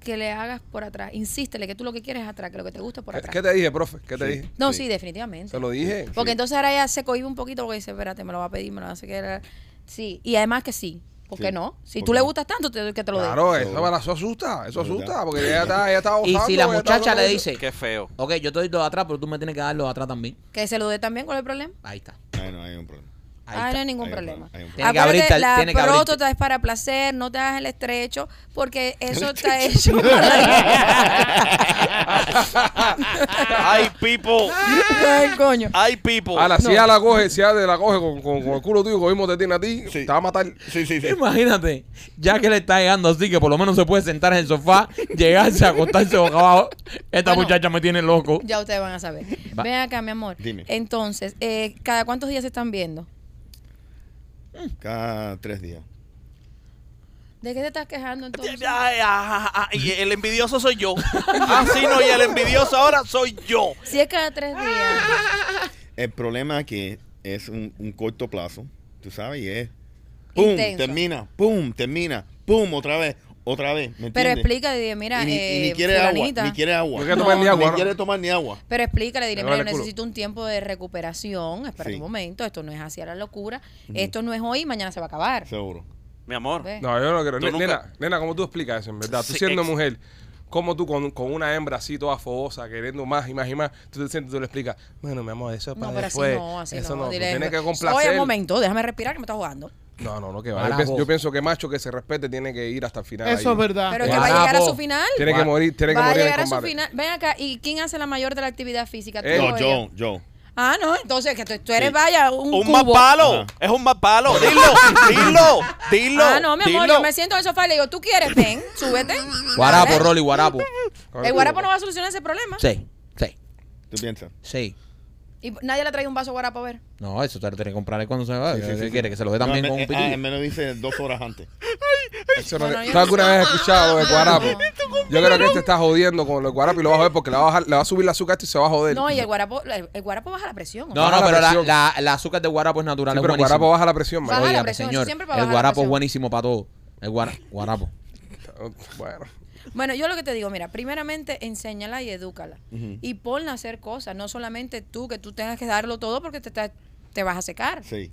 que le hagas por atrás. Insístele que tú lo que quieres es atrás, que lo que te gusta es por ¿Qué, atrás. qué te dije, profe? ¿Qué te Sí. dije? No, Sí. sí, definitivamente. Se lo dije. Porque entonces ahora ella se cohibe un poquito porque dice, espérate, me lo va a pedir, me lo va a hacer que... Sí, y además que sí. ¿Por Sí. qué no? Si ¿Por tú le gustas tanto, te doy que te lo dé. Claro, eso, Seguro. eso asusta, eso asusta, porque ella está, ella está Y si la muchacha le dice, Qué feo. ok, yo te doy de atrás, pero tú me tienes que dar los atrás también. Que se lo dé también, ¿cuál es el problema? Ahí está. Ay, no hay un problema. Ahí ah, está. no hay ningún Hay un problema. problema, hay un Tiene que abrirte la tiene que abrirte. próstata es para placer, no te hagas el estrecho, porque eso está hecho para... Ay, people. Ay, coño. Ay, people. Ahora, si ella la coge, si ella te la coge con, con, con el culo tuyo, cogimos te tiene a ti, Sí. te va a matar. Sí, sí, sí. Imagínate, ya que le está llegando así, que por lo menos se puede sentar en el sofá, llegarse, acostarse boca abajo. Esta Bueno. muchacha me tiene loco. Ya ustedes van a saber. Va. Ven acá, mi amor. Dime. Entonces, eh, ¿cada cuántos días se están viendo? Cada tres días. ¿De qué te estás quejando entonces? Ay, y el envidioso soy yo. Ah, sí, no, y el envidioso ahora soy yo. Si es cada tres días. El problema es que es un, un corto plazo, tú sabes, y es pum, Intenso. termina, pum, termina, pum, otra vez, otra vez, ¿me Pero entiendes? explica, dile, mira, y ni, y eh, ni quiere fulanita. agua, ni quiere agua. No quiere tomar ni agua, ¿no? quiere tomar ni agua. Pero explícale, dile, mira, yo duele el culo. necesito un tiempo de recuperación. Espera Sí. un momento, esto no es así a la locura. Esto no es hoy, mañana se va a acabar. Seguro. Mi amor. No, yo no quiero. Tú Ne- nunca- Nena, nena, ¿cómo tú explicas eso, en verdad? Tú Sí, siendo ex- mujer, ¿cómo tú con, con una hembra así toda fogosa, queriendo más y más y más, tú te sientes, tú le explicas, bueno, mi amor, eso es No, para pero así después. no, así eso no. no, tú dile, tienes que Oye, complacer. un momento, déjame respirar que me está jugando. No, no, no, que va. Yo pienso, yo pienso que macho que se respete tiene que ir hasta el final. Eso ahí. es verdad. Pero que va a llegar a su final. Tiene que morir, tiene que va a morir en llegar a su combate. final. Ven acá, ¿y quién hace la mayor de la actividad física? ¿Tú Eh, o No, ella? yo, yo. Ah, no, entonces que tú, tú eres, Sí. vaya, un, Un cubo. más palo. Ajá. Es un más palo. Dilo, dilo, dilo. Ah, no, mi amor, dilo. yo me siento en el sofá y le digo, ¿tú quieres? Ven, súbete. Guarapo, Dale. Rolly, guarapo. El guarapo no va a solucionar ese problema. Sí, sí, ¿Tú piensas? sí. Y nadie le ha traído un vaso de guarapo a ver. No, eso te lo tiene que comprar cuando se va. Sí, sí, ¿Qué sí, sí. quiere? Que se lo dé también No, con me, un eh, ah, pitillo. me lo dice dos horas antes. Eso no- Bueno, yo ¿Tú no alguna vez has escuchado de guarapo? No. Yo creo que este está jodiendo con el guarapo y lo va a joder porque le va a, bajar, le va a subir el azúcar y se va a joder. No, y el guarapo, el, el guarapo baja la presión. ¿o No, no, la pero la, la, el azúcar de guarapo es natural, Sí, es pero el buenísimo. guarapo baja la presión, Baja la presión, señor, el la guarapo es buenísimo para todo. El guara- guarapo. Bueno. Bueno, yo lo que te digo, mira, primeramente enséñala y edúcala. Y ponla a hacer cosas, no solamente tú, que tú tengas que darlo todo porque te, está- te vas a secar. Sí,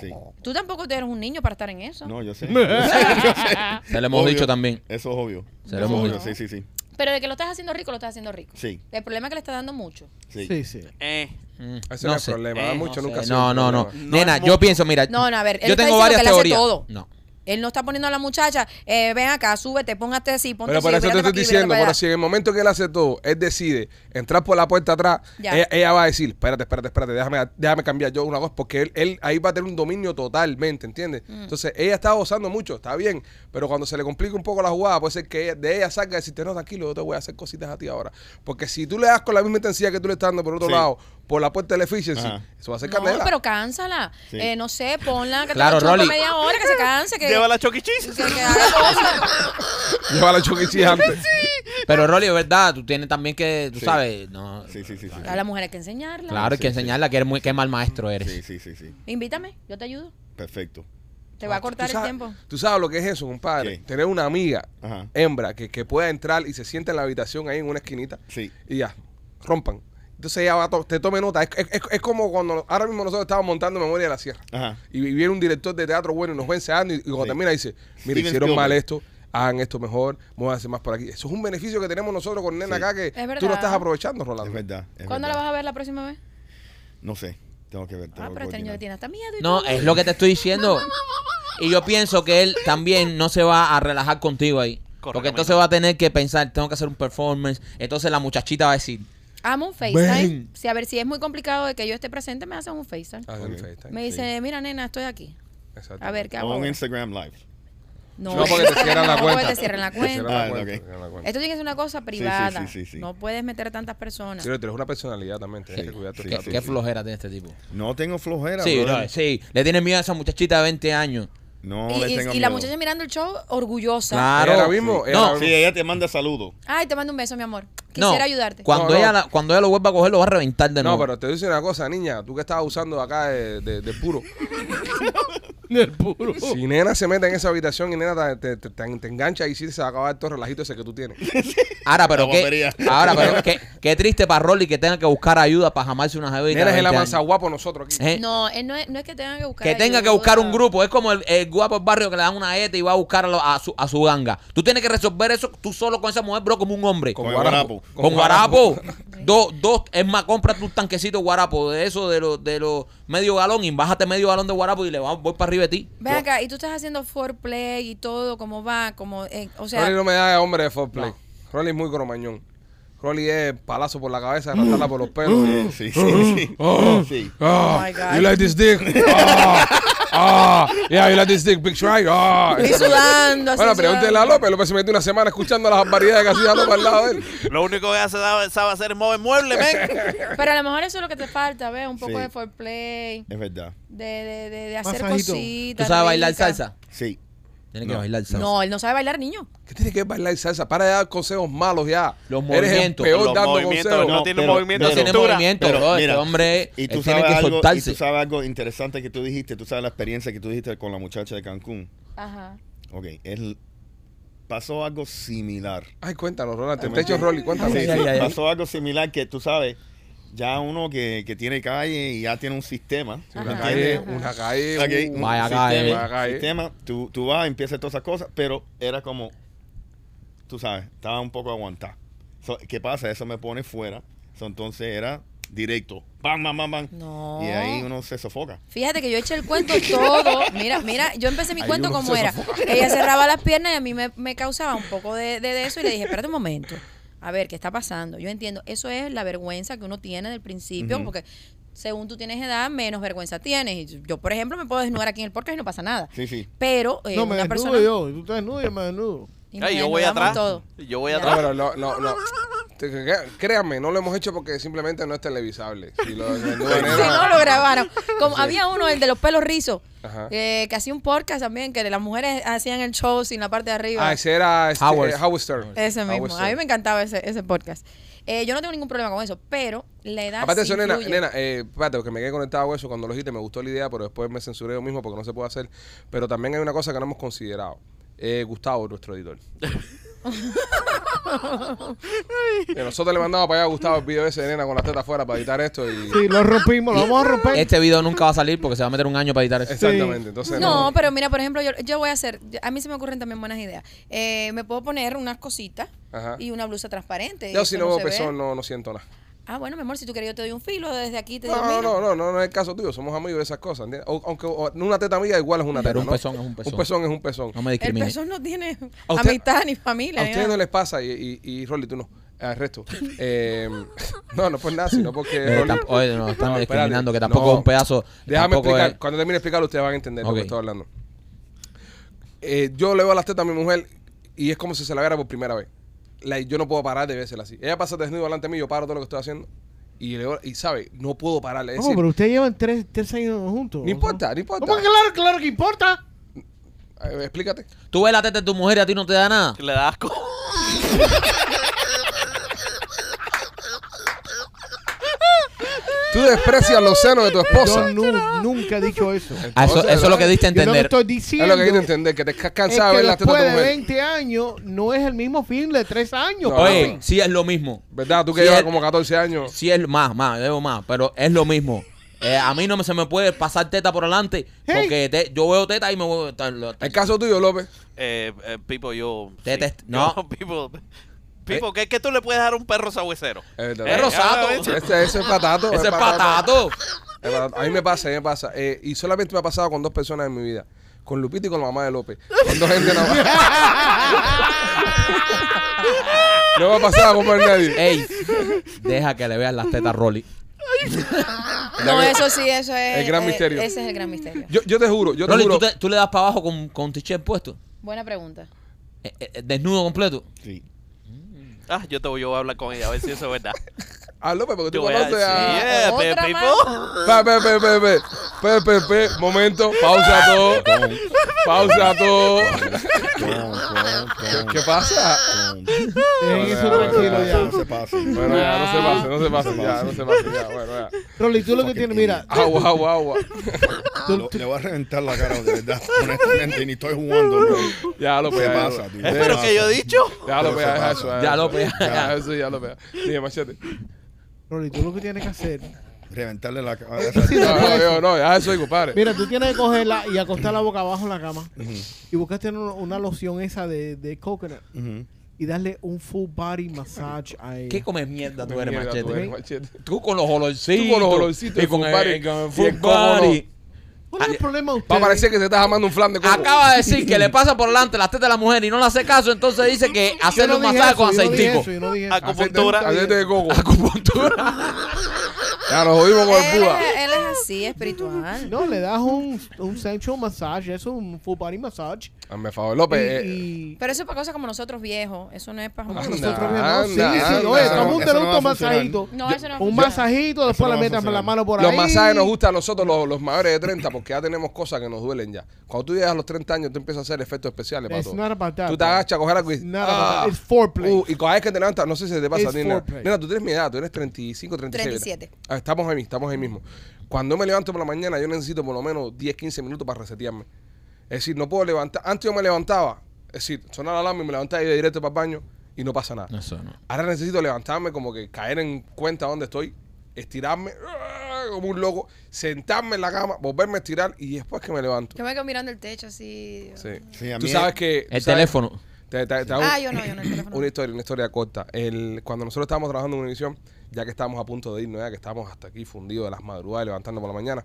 sí. Tú tampoco eres un niño para estar en eso. No, yo sé. Yo sé, yo sé. Se lo hemos Obvio. dicho también. Eso es obvio. Se lo hemos dicho. Sí, sí, sí. Pero de que lo estás haciendo rico, lo estás haciendo rico. Sí, El problema es que le está dando mucho. sí. Sí, sí. Eh, Mm, Ese no, es el problema. da Eh, mucho, no nunca sé. No, no, no. Nena, yo pienso, mira. No, no, a ver, yo tengo varias que él hace teorías. todo. No. Él no está poniendo a la muchacha, eh, ven acá, súbete, póngate así, ponte Pero así, por eso te estoy aquí, diciendo, pero si en el momento que él hace todo, él decide entrar por la puerta atrás, ella, ella va a decir, espérate, espérate, espérate, déjame, déjame cambiar yo una cosa, porque él, él ahí va a tener un dominio totalmente, ¿entiendes? Mm. Entonces, ella está gozando mucho, está bien, pero cuando se le complica un poco la jugada, puede ser que ella- de ella salga y decirte, no, tranquilo, yo te voy a hacer cositas a ti ahora. Porque si tú le das con la misma intensidad que tú le estás dando por otro Sí. lado, por la puerta del efficiency, Ajá. eso va a ser No, candela. pero cánsala. Sí. Eh, no sé, ponla que Claro, te media hora, que se canse, que, Lleva la choquichis. que, que haga cosas. Lleva la choquichi antes. Pero Rolly, es verdad, tú tienes también que, tú Sí. sabes, no, Sí, sí, sí. sí. A la mujer hay que enseñarla. claro, hay que enseñarla que eres muy, qué mal maestro eres. Sí, sí, sí, sí. Invítame, yo te ayudo. Perfecto. Te va a cortar ¿Tú el sabes- tiempo. Tú sabes lo que es eso, compadre. ¿Qué? Tener una amiga, Ajá. hembra, que, que pueda entrar y se siente en la habitación ahí en una esquinita Sí. y ya, rompan. Entonces ella va a to- te tome nota. Es, es- es- como cuando ahora mismo nosotros estamos montando Memoria de la Sierra. Ajá. Y viene un director de teatro bueno y nos va enseñando y, y cuando Sí. termina dice, mira, Steven hicieron mal esto, hagan esto mejor, vamos a hacer más por aquí. Eso es un beneficio que tenemos nosotros con Nena Sí. acá que Es tú no estás aprovechando, Rolando. Es verdad. es ¿Cuándo la vas a ver la próxima vez? No sé. Tengo que ver. Ah, tengo pero este niño tiene hasta miedo y No, todo. es lo que te estoy diciendo. Y yo pienso que él también no se va a relajar contigo ahí. Porque entonces va a tener que pensar, tengo que hacer un performance. Entonces la muchachita va a decir, Amo un FaceTime. Ven. Si a ver si es muy complicado de que yo esté presente, me hacen un FaceTime. Ah, Ok. en FaceTime. Me dice, mira, nena, estoy aquí. Exacto. A ver, ¿qué hago? O un? Instagram Live. No, No, porque te cierran la no, cuenta. porque te cierran la cuenta. la Ah, cuenta, ok. te cierran la cuenta. Esto tiene que ser una cosa privada. sí, sí, sí. No puedes meter a tantas personas. Sí, pero tienes una personalidad también, tienes Sí, que cuidar tu sí, sí, qué sí. flojera tiene este tipo. No tengo flojera, Sí, no, sí, le tiene miedo a esa muchachita de 20 años. No y le y- tengo y la miedo. muchacha mirando el show orgullosa. Claro. Ahora mismo, Sí. ella No. ahora Sí, mismo- ella te manda saludos. Ay, te mando un beso, mi amor. No, Quisiera ayudarte. Cuando, No, ella no. la- cuando ella lo vuelva a coger, lo va a reventar de No, nuevo. pero te dice una cosa, niña, tú que estabas usando acá de, de- de puro. Del puro. Si nena se mete en esa habitación y nena te, te- te- te engancha y sí se va a acabar todo el relajito ese que tú tienes. Ahora, pero La qué, ahora, pero qué, qué triste para Rolly que tenga que buscar ayuda para jamarse una jevita. Nena de el 20 avanza años. guapo nosotros aquí. ¿Eh? No, él no, es, no es que tenga que buscar Que tenga que ayuda. buscar un grupo. Es como el, el guapo del barrio que le dan una ETA y va a buscar a, lo- a su, a su ganga. Tú tienes que resolver eso tú solo con esa mujer, bro, como un hombre. Con Con guarapo. guarapo. Con guarapo. dos, dos, es más, cómprate un tanquecito guarapo de eso, de los de los medio galón, y bájate medio galón de guarapo y le vamos, voy para arriba de ti. Ven acá, y tú estás haciendo foreplay y todo, cómo va, como, eh, o sea, Rolly no me da de hombre de foreplay. Rolly es muy cromañón. Rolly es palazo por la cabeza, arrastrarla por los pelos. Sí, sí, sí. Oh. Sí. Ah, Oh my God. you like this dick? Ah, ah, yeah, you like this dick, big right? Ah, y sudando, así Bueno, pregúntele a. López. López se metió una semana escuchando las barbaridades que hacía López al lado de él. Lo único que hace sabe hacer es mover muebles, men. Pero a lo mejor eso es lo que te falta, ¿ves? Un poco Sí. de foreplay, Es verdad. de, de, de, de hacer cositas. ¿Tú sabes bailar ricas. salsa? Sí. Tienes que No. bailar salsa. No, él no sabe bailar, niño. ¿Qué tiene que bailar salsa? Para de dar consejos malos ya. Los Eres el movimientos. peor Los dando movimientos, consejos. no tiene pero- movimiento No de tiene cintura. movimiento, Pero, bro. mira, este hombre Y él tú, tiene sabes que algo, y soltarse. tú sabes algo interesante que tú dijiste, tú sabes la experiencia que tú dijiste con la muchacha de Cancún. Ajá. Ok, él pasó algo similar. Ay, cuéntanos, Ronald. Te techo Rolly, cuéntanos. Sí, Ay, sí, ay, ay. pasó algo similar que tú sabes, ya uno que, que tiene calle y ya tiene un sistema. ¿me Una calle, una calle. Un- Vaya sistema, calle. Vaya calle. sistema, tú, tú vas, empiezas todas esas cosas, pero era como, tú sabes, estaba un poco aguantado. So, ¿Qué pasa? Eso me pone fuera. So, entonces era directo. Bam, bam, bam, bam. No. Y ahí uno se sofoca. Fíjate que yo eché el cuento todo. Mira, mira, yo empecé mi Ahí cuento como era. sofoca. Ella cerraba las piernas y a mí me, me causaba un poco de, de, de eso y le dije, espérate un momento. A ver, ¿qué está pasando? Yo entiendo, eso es la vergüenza que uno tiene del principio, porque según tú tienes edad, menos vergüenza tienes. Y yo, por ejemplo, me puedo desnudar aquí en el podcast y no pasa nada. Sí, sí. Pero eh, No, me una desnudo persona... yo. Tú estás desnudo y yo me desnudo. y Ay, yo voy atrás. todo. Yo voy atrás. pero no, no, no. Te- que- Créanme, no lo hemos hecho porque simplemente no es televisable. Si lo no lo grabaron. Como había uno, el de los pelos rizos, Ajá. eh, que hacía un podcast también, que las mujeres hacían el show sin la parte de arriba. Ah, ese era este, Howard. eh, Howard Stern. Ese Howard mismo. A mí me encantaba ese, ese podcast. Eh, yo no tengo ningún problema con eso, pero la edad Aparte de sí eso, nena, nena eh, espérate, porque me quedé conectado a eso cuando lo dijiste, me gustó la idea, pero después me censuré yo mismo porque no se puede hacer. Pero también hay una cosa que no hemos considerado. Eh, Gustavo, nuestro editor. Nosotros le mandamos para allá a Gustavo el video ese de nena con la teta afuera para editar esto y... Sí, lo rompimos, lo vamos a romper. Este video nunca va a salir porque se va a meter un año para editar eso. Exactamente, entonces No, no. pero mira, por ejemplo, yo, yo voy a hacer, a mí se me ocurren también buenas ideas. Eh, me puedo poner unas cositas Ajá. y una blusa transparente. Yo si no veo pezón no, no siento nada. Ah, bueno, mi amor, si tú quieres yo te doy un filo desde aquí. Te digo, No, no, no, no, no, no es el caso tuyo, somos amigos de esas cosas. ¿entiendes? O- aunque o- una teta mía igual es una teta, Pero un ¿no? pezón es un pezón. Un pezón es un pezón. No me El discrimines. pezón no tiene A usted- amistad ni familia. A ni ustedes no les pasa, y, y, y Rolly, tú no, al resto. Eh, no, no por nada, sino porque... Eh, Rolly- tamp- oye, no, están No, discriminando, espérate. que tampoco No. es un pedazo. Déjame tampoco explicar. es- Cuando termine de explicarlo, ustedes van a entender lo Ok. que estoy hablando. Eh, yo le veo las tetas a mi mujer y es como si se la viera por primera vez. La- yo no puedo parar de vérsela así. Ella pasa desnudo delante de mí, yo paro todo lo que estoy haciendo Y, le- y ¿sabe? No puedo pararle. Es ¿Cómo? decir, Pero ustedes llevan tres, tres años juntos. no importa, no importa. ¿Cómo que claro, claro que importa? Eh, explícate. Tú ves la teta de tu mujer y a ti no te da nada. Le da asco. Tú desprecias los senos de tu esposa. Yo nu- nunca he dicho eso. Ah, eso, Entonces, eso es lo que diste a Yo lo que entender. estoy Es diciendo lo que quiero entender, que te estás es cansado de que ver las tetas después de tu de mujer. 20 años no es el mismo film de 3 años. No. Oye, sí es lo mismo. ¿Verdad? Tú que Sí, llevas es- como 14 años. Sí es más, más, debo más, pero es lo mismo. Eh, a mí no me, se me puede pasar teta por delante Hey. porque te- yo veo teta y me voy a... El caso tuyo, López. Eh, eh, Pipo, yo. Te no. Yo, Pipo. Pipo, ¿qué, qué tú le puedes dar a un perro sabuesero? Es verdad. Perro Eh, sato. Ese, ese es patato. Ese es patato. Patato. A mí me pasa, a mí me pasa. Eh, y solamente me ha pasado con dos personas en mi vida. Con Lupita y con la mamá de López. Con dos gente nada más. No me ha pasado con más nadie. Ey, deja que le vean las tetas Rolly. No, eso sí, eso es. El gran eh, misterio. Ese es el gran misterio. Yo, yo te juro, yo te Rolly, juro. ¿tú, te- tú le das para abajo con, con t-shirt puesto? Buena pregunta. Eh, eh, desnudo completo. Sí. Ah, yo te voy, a hablar con ella a ver si eso es verdad. Ah, López, porque tú Yo voy a conoces a. yeah, pe- Otra Pipo. Pe, pe, pe, pe, pe. Pe, pe, pe. Momento, pausa todo. Pausa todo. ¿Qué pasa? Tranquilo No ya. se pase. Bueno, ya, no se pase, no se pase, ya, no se pase, ya, bueno, ya. Rolly, tú lo que tienes, mira, Agua, agua, agua. le voy a reventar la cara, de verdad. Honestamente, ni estoy jugando, bro. Ya, López, ¿Qué pasa, tío? Deja Pero que yo he dicho. Ya, López, ya, deja eso. Ya, López, ya. Ya, eso, ya, López. Dije, machete. Rolly, tú lo que tienes que hacer. Reventarle la cara. Sí, No, no, yo, no, ya eso, compadre. Mira, tú tienes que cogerla y acostar la boca abajo en la cama y buscaste una, una loción esa de, de coconut y darle un full body massage a ella. ¿Qué comes mierda tú eres, tú machete? eres machete. Tú con los olorcitos. Tú con los olorcitos Y con full el, body con el y full el body. ¿Cuál es el problema de Va a ustedes? parecer que te estás amando un flan de coco. Acaba de decir que le pasa por delante las tetas de la mujer y no le hace caso, entonces dice que hacerle no un masaje con aceitico. Acupuntura. Aceite, de coco. Acupuntura. Ya nos jodimos con el es, él es así, espiritual. No, le das un, un sensual massage, eso, un full body massage. Hazme favor, López. eh, y, y- Pero eso es para cosas como nosotros viejos. Eso no es para nosotros ¿no? Sí, anda, sí, anda. oye, va a un funcionar. masajito. No, eso no Un masajito, después le va metas la mano por Los ahí. masajes nos gustan a nosotros los, los mayores de 30 porque ya tenemos cosas que nos duelen ya. Cuando tú llegas a los 30 años, tú empiezas a hacer efectos especiales para It's todo. not about that, Tú te bro. agachas a coger algo y... It's not about that. It's foreplay. uh, y cada vez que te levantas, no sé si te pasa a It's foreplay. Tú tienes mi edad, tú eres 35, 36. 37. Ah, estamos ahí, estamos ahí mismo. Cuando me levanto por la mañana, yo necesito por lo menos 10, 15 minutos para resetearme. Es decir, no puedo levantar. Antes yo me levantaba, es decir, sonaba la alarma y me levantaba y iba directo para el baño y no pasa nada. Eso no. Ahora necesito levantarme, como que caer en cuenta dónde estoy, estirarme como un loco, sentarme en la cama, volverme a estirar y después que me levanto. Yo me quedo mirando el techo así. Sí. Sí, a Tú mí sabes es- que... El ¿sabes? teléfono. Te- te- te hago Ah, yo no, yo no, el teléfono. Una historia, una historia corta. El, cuando nosotros estábamos trabajando en Univision, ya que estábamos a punto de irnos, ya que estábamos hasta aquí fundidos de las madrugadas, levantando por la mañana,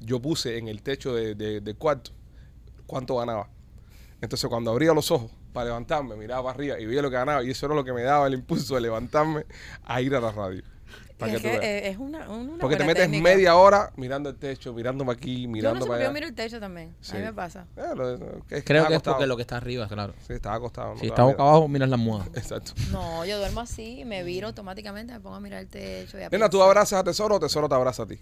yo puse en el techo de- de- del cuarto cuánto ganaba. Entonces cuando abría los ojos para levantarme, miraba para arriba y veía lo que ganaba y eso era lo que me daba el impulso de levantarme a ir a la radio. Para Es que tú que veas. eh, es una, una Porque te metes técnica. media hora mirando el techo, mirándome aquí, Yo no mirando sé para qué yo miro el techo también. A Sí. mí me pasa. Eh, lo- que- Creo que es acostado. porque lo que está arriba, claro. Sí, estaba acostado. no Si estaba está boca abajo, miras la almohada. Exacto. No, yo duermo así, me viro automáticamente, me pongo a mirar el techo. Y a Nena, ¿tú abrazas a Tesoro o Tesoro te abraza a ti?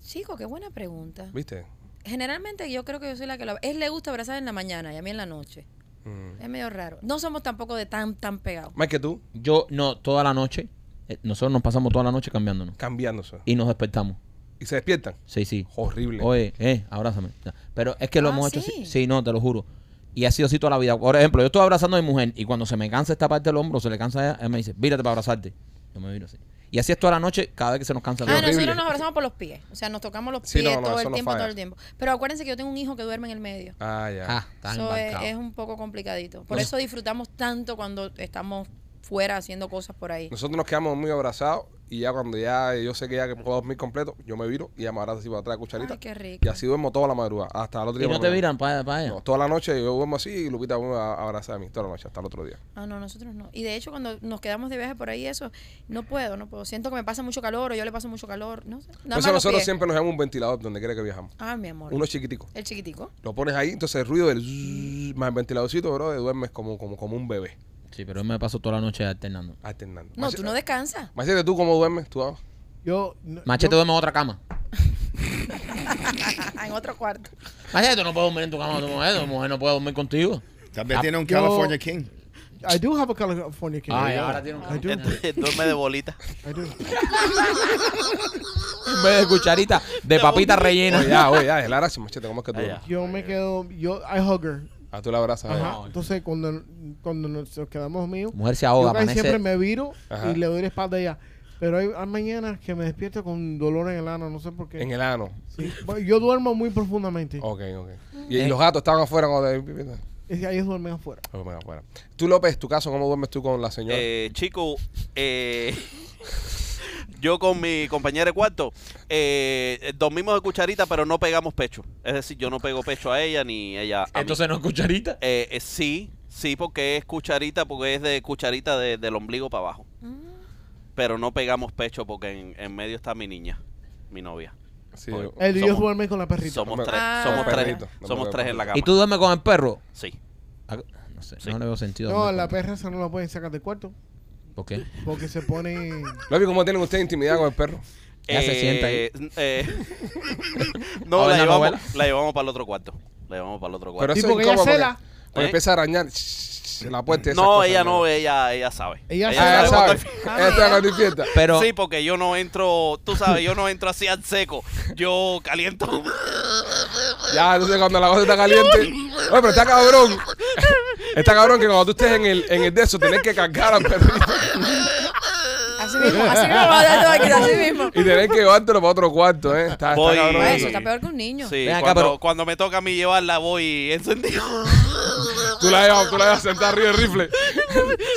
Chico, qué buena pregunta. ¿Viste? Generalmente yo creo que yo soy la que lo... Él le gusta abrazar en la mañana y a mí en la noche. Mm. Es medio raro. No somos tampoco de tan, tan pegados. Más que tú, Yo, no, toda la noche. Eh, Nosotros nos pasamos toda la noche cambiándonos. cambiándose. Y nos despertamos. Y se despiertan. Sí, sí. Horrible. Oye, eh, abrázame. Pero es que lo Ah, hemos hecho ¿sí? así. Sí, no, te lo juro. Y ha sido así toda la vida. Por ejemplo, yo estoy abrazando a mi mujer y cuando se me cansa esta parte del hombro, se le cansa a ella, ella me dice, vírate para abrazarte. Yo me viro así. Y así es toda la noche, cada vez que se nos cansa el Ah, hombro. horrible. nosotros nos abrazamos por los pies. O sea, nos tocamos los Sí, pies no, no, todo eso el no tiempo, falla. todo el tiempo. Pero acuérdense que yo tengo un hijo que duerme en el medio. Ah, ya. Ah, está Eso es, embarcado. es un poco complicadito. Por No. eso disfrutamos tanto cuando estamos fuera haciendo cosas por ahí. Nosotros nos quedamos muy abrazados y ya cuando ya yo sé que ya que puedo dormir completo, yo me viro y ya me abrazo así para atrás de cucharita. Ay, qué rico. Y así duermo toda la madrugada, hasta el otro Y día. no por te viran para allá. No, toda la noche yo duermo así y Lupita me va a abrazar a mí toda la noche, hasta el otro día. Ah, no, nosotros no. Y de hecho, cuando nos quedamos de viaje por ahí, eso, no puedo, no puedo. Siento que me pasa mucho calor o yo le paso mucho calor. No sé. Nada los nosotros siempre nos llevamos un ventilador donde quiera que viajamos. Ah, mi amor. Uno chiquitico. El chiquitico. Lo pones ahí, entonces el ruido del zzzz, más el ventiladorcito, bro, duermes como, como, como un bebé. Sí, pero él me pasó toda la noche alternando. Alternando. No, tú no descansas. Machete, ¿tú cómo duermes? ¿Tú, ah? Yo, no- Machete yo- duerme en otra cama. en otro cuarto. Machete, tú no puedes dormir en tu cama tu mujer. Tu mujer no puede dormir contigo. Vez Ah, tiene un yo- California King. I do have a California king. Ay, ahora tiene un I do. Duerme de bolita. I do. En vez de cucharita de papita rellena. Oye, ya, oye, ya, es la gracia, Machete, ¿cómo es que tú Ah, duermes? Yo me quedo, yo, I hug her. Ah, tú la abrazas. Ajá. eh. Entonces, cuando, cuando nos quedamos míos, Mujer se yo ahoga, casi siempre me viro Ajá. y le doy la espalda a ella. Pero hay, hay mañanas que me despierto con dolor en el ano, no sé por qué. En el ano. Sí. Yo duermo muy profundamente. Ok, ok. ¿Y, y los gatos estaban afuera cuando te... Es que ellos duermen afuera. Venga, afuera. Tú, López, tu caso, ¿cómo duermes tú con la señora? Eh, chico, eh, yo con mi compañera de cuarto eh, dormimos de cucharita, pero no pegamos pecho. Es decir, yo no pego pecho a ella ni ella a mí. Entonces no es cucharita. Eh, eh, sí, sí, porque es cucharita, porque es de cucharita de- del ombligo para abajo. Pero no pegamos pecho porque en, en medio está mi niña, mi novia. sí, El yo Somos- con la perrita. Somos tres, Ah. somos tres, perrito, no somos tres en la cama. ¿Y tú duermes con el perro? Sí. Ah, No sé, Sí. no le veo sentido. No, la perra esa no la pueden sacar del cuarto ¿Por qué? porque se pone... López, ¿cómo tienen ustedes intimidad con el perro? Ya se sienta ahí. eh, ¿A no, la llevamos, la llevamos para el otro cuarto. La llevamos para el otro Pero cuarto. Sí, eso es porque ella incómodo porque cela. cuando ¿Eh? empieza a arañar la puerta. no, ella no, ella, ella sabe. Ella Ah, sabe Ella está cuando despierta. Pero, Sí, porque yo no entro, tú sabes, yo no entro así al seco. Yo caliento. Ya, entonces cuando la cosa está caliente. Oye, pero está cabrón. Está cabrón que cuando tú estés en el, en el de eso, tenés que cargar al perrito Así mismo, así mismo, va a dar aquí, así mismo. y tenés que llevártelo para otro cuarto, ¿eh? Está, está Voy- cabrón. Pues eso. eso está peor que un niño. Sí, Ven acá, cuando, pero- cuando me toca a mí llevarla voy encendido. Tú la llevas, tú la llevas sentada arriba del rifle,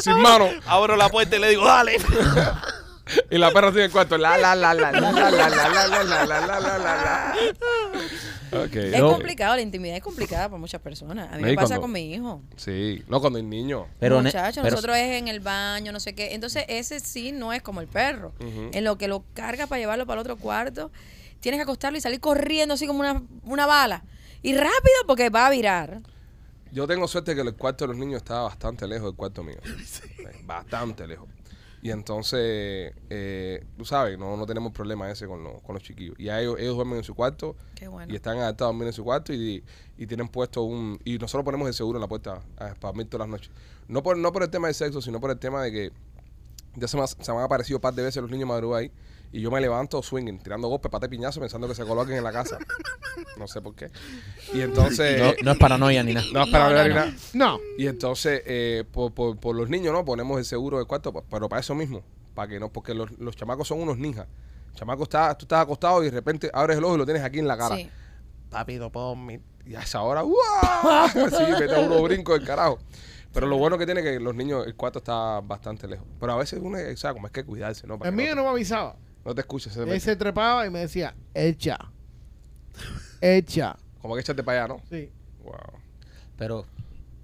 sin mano, Abro la puerta y le digo, dale. y la perra tiene el cuarto. La, la, la, la, la, la, la, la, la, la, la, la, la, la, la. Es no. complicado, la intimidad es complicada para muchas personas. A mí No, me pasa cuando- con mi hijo. Sí, no cuando hay niño. pero, Muchachos, pero- nosotros es en el baño, no sé qué. Entonces, ese sí no es como el perro. En lo que lo carga para llevarlo para el otro cuarto, tienes que acostarlo y salir corriendo así como una, una bala. Y rápido porque va a virar. Yo tengo suerte que el cuarto de los niños está bastante lejos del cuarto mío. Bastante lejos. Y entonces, eh, tú sabes, no, no tenemos problema ese con, los- con los chiquillos. Y a ellos, ellos duermen en su cuarto Qué bueno. y están adaptados a dormir en su cuarto y, y tienen puesto un... Y nosotros ponemos el seguro en la puerta ah, para dormir todas las noches. No por, no por el tema del sexo, sino por el tema de que ya se me, se me han aparecido un par de veces los niños madrugados ahí y yo me levanto swinging, tirando golpes, pate piñazo, pensando que se coloquen en la casa. No sé por qué. Y entonces... no, no es paranoia ni nada. No, no, no, ni nada. No. Y entonces, eh, por, por, por los niños, ¿no? Ponemos el seguro del cuarto, pa- pero para eso mismo. Para que no, porque los, los chamacos son unos ninjas. Chamaco está, tú estás acostado y de repente abres el ojo y lo tienes aquí en la cara. Sí. Papi, no puedo dormir. Y a esa hora, ¡guau! Sí, mete uno brinco del carajo. Pero lo bueno que tiene que los niños, el cuarto está bastante lejos. Pero a veces uno, o sea, como es que cuidarse, ¿no? Para El que mío no, no me avisaba. No te escuches. se Él se trepaba y me decía, echa. Echa. Como que échate para allá, ¿no? Sí. Wow. Pero,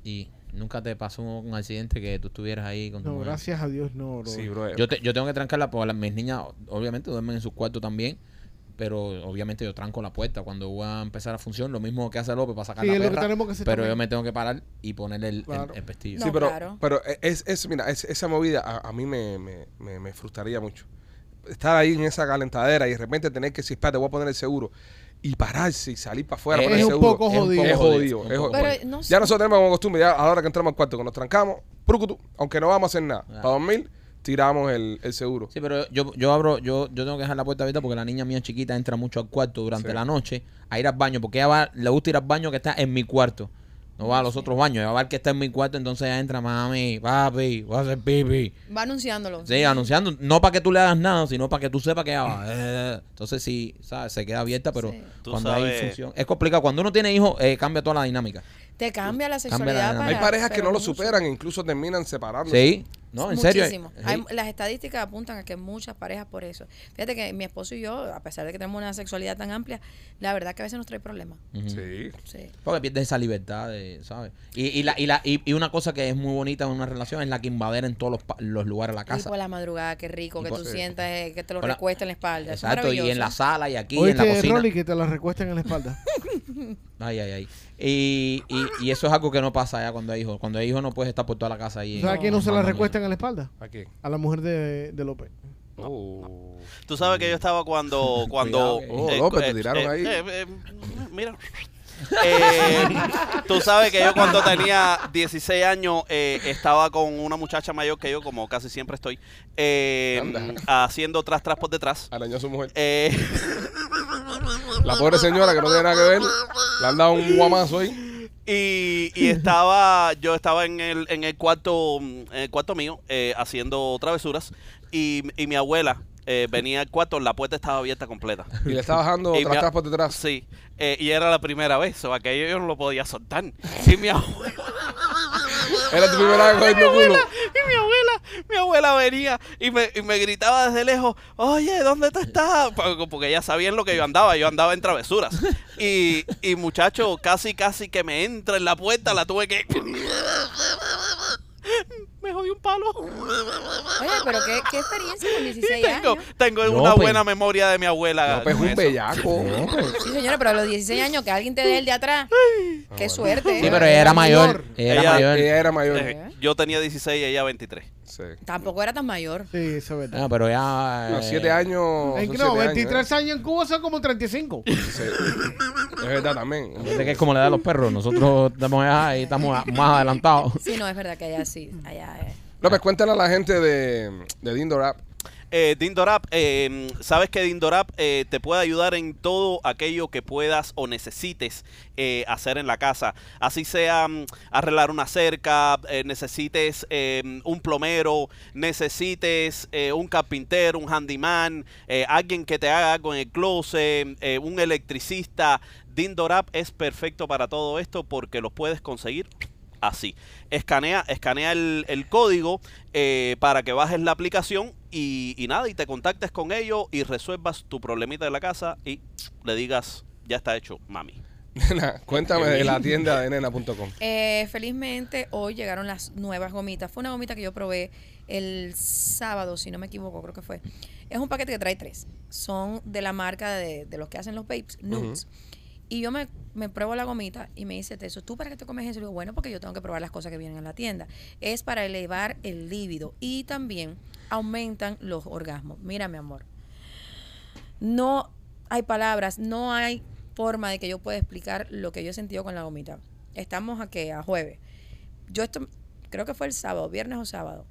¿y nunca te pasó un accidente que tú estuvieras ahí con tu No, mujer? gracias a Dios, no, bro. Sí, bro. Yo, te- yo tengo que trancarla porque las- mis niñas obviamente duermen en su cuarto también. Pero obviamente yo tranco la puerta cuando voy a empezar a función. Lo mismo que hace López para sacar Sí, la es lo que perra. tenemos que hacer pero también. yo me tengo que parar y ponerle el, el- Claro. el pestillo. No, sí, pero, claro. pero es, es, mira, es- esa movida a, a mí me, me, me, me frustraría mucho. Estar ahí en esa calentadera y de repente tener que decir, espérate, voy a poner el seguro y pararse y salir para afuera. Es poner el un seguro. poco jodido. Es poco jodido. un es poco jodido. Pero no sé. Ya nosotros tenemos como costumbre, ya a la hora que entramos al cuarto, cuando nos trancamos, prucutu, aunque no vamos a hacer nada, Ah. para dormir, tiramos el, el seguro. Sí, pero yo, yo abro, yo, yo tengo que dejar la puerta abierta porque la niña mía chiquita entra mucho al cuarto durante Sí. la noche a ir al baño, porque ella va, le gusta ir al baño que está en mi cuarto. No va a los otros baños, ella va al que está en mi cuarto, entonces ella entra, mami, papi, voy a hacer pipi. Va anunciándolo. Sí, anunciando, no para que tú le hagas nada, sino para que tú sepas que ella va. eh. Entonces sí, ¿sabes? Se queda abierta, pero Sí. Cuando hay función. Es complicado. Cuando uno tiene hijos, eh, cambia toda la dinámica. Te cambia la Cambia la sexualidad para... Hay parejas que no lo superan incluso terminan separando. Sí, no, en serio. Muchísimo. Sí. Hay- las estadísticas apuntan a que muchas parejas por eso. Fíjate que mi esposo y yo, a pesar de que tenemos una sexualidad tan amplia, la verdad que a veces nos trae problemas. Sí. Sí. Porque pierdes esa libertad, de, ¿sabes? Y, y, la, y, la, y, y una cosa que es muy bonita en una relación es la que invaden en todos los, pa- los lugares de la Y casa. por la madrugada, qué rico, Y que por- tú sí. sientas eh, que te lo Por la- recuesta en la espalda. Exacto, y en la sala y aquí en la cocina. Rolly, que te la recuesten en la espalda. Ay, ay, ay. Y, y, y eso es algo que no pasa ya cuando hay hijos. Cuando hay hijos no puedes estar por toda la casa ahí. ¿Sabes quién no se la recuestan en la espalda? ¿A quién? A la mujer de, de López. Oh. Tú sabes que yo estaba cuando... cuando Cuidado, eh. Oh, López, te tiraron ahí. eh, mira. Eh, tú sabes que yo cuando tenía 16 años eh, estaba con una muchacha mayor que yo, como casi siempre estoy, eh, haciendo tras tras por detrás. Arañó a su mujer. Eh, La pobre señora que no tiene nada que ver, le han dado un guamazo ahí. y, y estaba, yo estaba en el, en el cuarto, en el cuarto mío, eh, haciendo travesuras, y, y mi abuela eh, venía al cuarto, la puerta estaba abierta completa. Y le está bajando Y tras me- tras por detrás. Sí, eh, y era la primera vez, o aquello yo no lo podía soltar. Y mi abuela, Era tu primera vez cogiendo culo. y mi abuela, mi abuela venía y me, y me gritaba desde lejos, oye, ¿dónde tú estás? Porque, porque ella sabía en lo que yo andaba, yo andaba en travesuras. Y, y muchacho, casi, casi que me entra en la puerta, la tuve que... Me jodí un palo. Oye, pero qué, qué experiencia con 16 Tengo, años. tengo No, una pues. buena memoria de mi abuela. No, pues es un eso. bellaco. Sí, señora, pero a los 16 años que alguien te dé el de atrás. Qué suerte. Sí, pero ella era mayor. Ella era Ella- mayor. Ella era mayor. Eh, yo tenía 16 y ella 23. Sí. Tampoco era tan mayor. Sí, eso es verdad. Ah, pero ya. No, eh, siete años. En- son no, siete años, 23 ¿eh? años en Cuba son como 35. Sí. Es verdad también. Fíjate que es como le da a los perros. Nosotros estamos ahí, estamos más adelantados. Sí, no, es verdad que allá sí. Allá eh. López, cuéntale a la gente de, de Dindo Rap. Eh, Dindorap, eh, sabes que Dindorap eh, te puede ayudar en todo aquello que puedas o necesites eh, hacer en la casa. Así sea mm, arreglar una cerca, eh, necesites eh, un plomero, necesites un carpintero, un handyman, alguien que te haga en el closet, un electricista. Dindorap es perfecto para todo esto porque los puedes conseguir así. Escanea, escanea el, el código eh, para que bajes la aplicación y, y nada, y te contactes con ellos y resuelvas tu problemita de la casa y le digas, ya está hecho, mami. Nena, cuéntame de la tienda de nena.com. Eh, felizmente hoy llegaron las nuevas gomitas. Fue una gomita que yo probé el sábado, si no me equivoco, creo que fue. Es un paquete que trae tres. Son de la marca de, de los que hacen los vapes, Nudes. Y yo me, me pruebo la gomita y me dice eso, ¿tú para qué te comes eso? Y digo, bueno, porque yo tengo que probar las cosas que vienen en la tienda. Es para elevar el líbido y también aumentan los orgasmos. Mira, mi amor, no hay palabras, no hay forma de que yo pueda explicar lo que yo he sentido con la gomita. Estamos a qué? A jueves. Yo esto, creo que fue el sábado, viernes o sábado.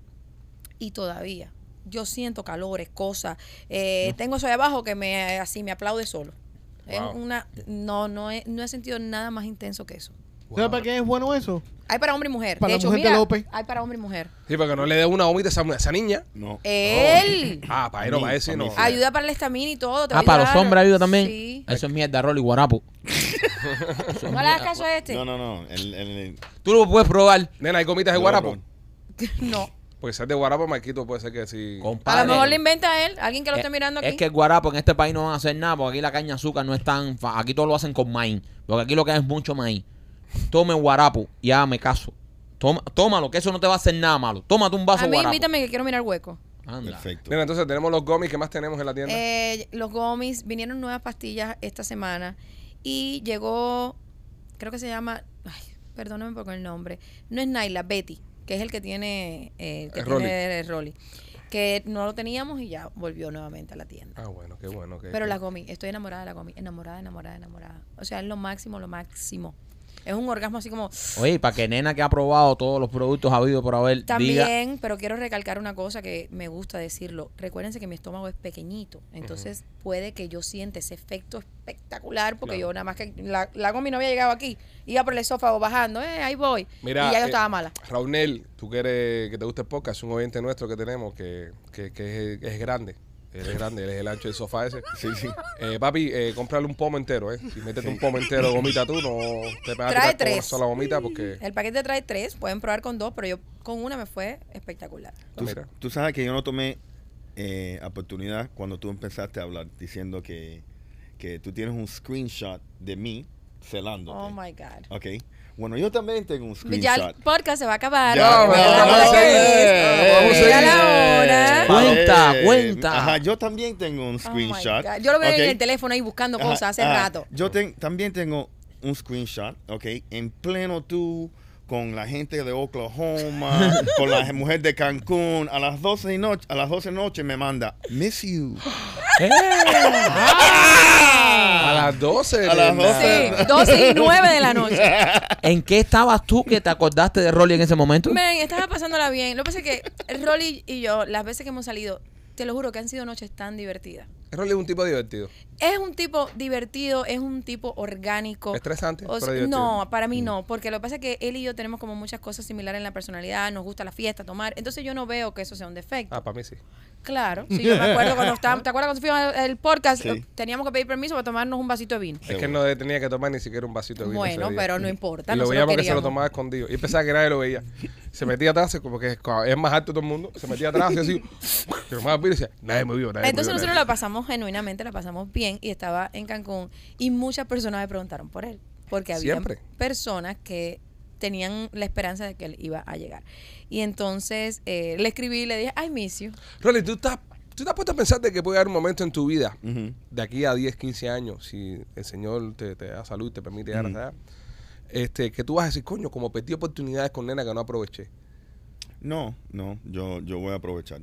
Y todavía yo siento calores, cosas. Eh, Tengo eso de abajo que me así me aplaude solo. Es Wow. una no no he, no he sentido nada más intenso que eso. ¿Sabes para qué es bueno eso? Hay para hombre y mujer. Para de la hecho, mujer de mira, López. hay para hombre y mujer. Sí, porque no le dé una gomita a esa, esa niña. No. Él Ah, para él no, para ese para no. ayuda para la estamina y todo. te Ah, para los hombres ayuda también. Sí. Eso es mierda, Rolly Guarapo. No le hagas caso a este. No, no, no. El, el- Tú lo puedes probar. Nena, hay gomitas de No, guarapo. no. Pues ser de guarapo, Marquito, puede ser que sí. A lo mejor le inventa él, alguien que lo esté Eh, mirando aquí. Es que el guarapo en este país no van a hacer nada, porque aquí la caña de azúcar no es tan... fa- Aquí todo lo hacen con maíz. Porque aquí lo que hay es mucho maíz. Tome guarapo y hágame caso. Toma, tómalo, que eso no te va a hacer nada malo. Tómate un vaso a mí guarapo. invítame que quiero mirar hueco. Anda. Perfecto. Nena, entonces tenemos los gomis que más tenemos en la tienda. Eh, los gomis, vinieron nuevas pastillas esta semana y llegó, creo que se llama, ay, perdóname por el nombre, no es Naila, Betty, que es el que tiene, eh, el que El tiene Rolly. el Rolly, que no lo teníamos y ya volvió nuevamente a la tienda. Ah, bueno, qué bueno. qué- Pero qué- la gomi, estoy enamorada de la gomi, enamorada, enamorada, enamorada. O sea, es lo máximo, lo máximo. Es un orgasmo así como... Oye, para que nena que ha probado todos los productos habido por haber, diga... También, pero quiero recalcar una cosa que me gusta decirlo. Recuérdense que mi estómago es pequeñito, entonces puede que yo sienta ese efecto espectacular porque yo nada más que la, la gomi no había llegado aquí, iba por el esófago bajando, eh, ahí voy. Mira, y ya yo eh, estaba mala. Raunel, tú que, eres, que te gusta el podcast, un oyente nuestro que tenemos que, que, que es, es grande. Él es grande, él es el ancho del sofá ese. Sí, sí. Eh, papi, eh, cómprale un pomo entero, ¿eh? Si metes un pomo entero de gomita tú, no te vas a Trae tirar con una tres. sola gomita porque... El paquete trae tres, pueden probar con dos, pero yo con una me fue espectacular. Ah, Tú, mira. tú sabes que yo no tomé eh, oportunidad cuando tú empezaste a hablar diciendo que, que tú tienes un screenshot de mí celándote. Oh my God. Ok. Bueno, yo también tengo un Ya screenshot. el podcast se va a acabar. Ya, No, no, vamos a seguir. eh, Vamos a la hora. Cuenta, Eh, cuenta. Ajá, yo también tengo un Oh screenshot. Yo lo veo en el teléfono ahí buscando Ajá, cosas hace ajá. rato. Yo ten- también tengo un screenshot, ok, en pleno tú con la gente de Oklahoma, con la mujer de Cancún, a las 12 de noche, a las 12 de noche me manda, miss you. A las 12. A las nena. 12. Sí, 12 y 9 de la noche. ¿En qué estabas tú que te acordaste de Rolly en ese momento? Men, estaba pasándola bien. Lo que pasa es que Rolly y yo, las veces que hemos salido, te lo juro que han sido noches tan divertidas. Rolly es un tipo divertido. Es un tipo divertido, es un tipo orgánico. Estresante, O sea, no, para mí no, porque lo que pasa es que él y yo tenemos como muchas cosas similares en la personalidad, nos gusta la fiesta, tomar, entonces yo no veo que eso sea un defecto. Ah, para mí sí. Claro, sí, yo me acuerdo cuando estábamos, ¿te acuerdas cuando fuimos al podcast? Sí. Teníamos que pedir permiso para tomarnos un vasito de vino. Es que no tenía que tomar ni siquiera un vasito de vino. Bueno, pero no importa, Y lo veíamos que se lo tomaba escondido. Y pensaba que nadie lo veía. Se metía atrás, porque es es más alto todo el mundo. Se metía atrás y así. Tomaba vino y decía, nadie me vio, nadie Entonces me vio. nosotros nadie la pasamos genuinamente, la pasamos bien y estaba en Cancún y muchas personas me preguntaron por él, porque había Siempre. personas que tenían la esperanza de que él iba a llegar. Y entonces eh, le escribí y le dije, I miss you. Rolly, ¿tú estás, tú te has puesto a pensar de que puede haber un momento en tu vida, de aquí a 10, 15 años, si el Señor te, te da salud y te permite llegar este, que tú vas a decir, coño, como perdí oportunidades con nena que no aproveché. No, no, yo, yo voy a aprovechar.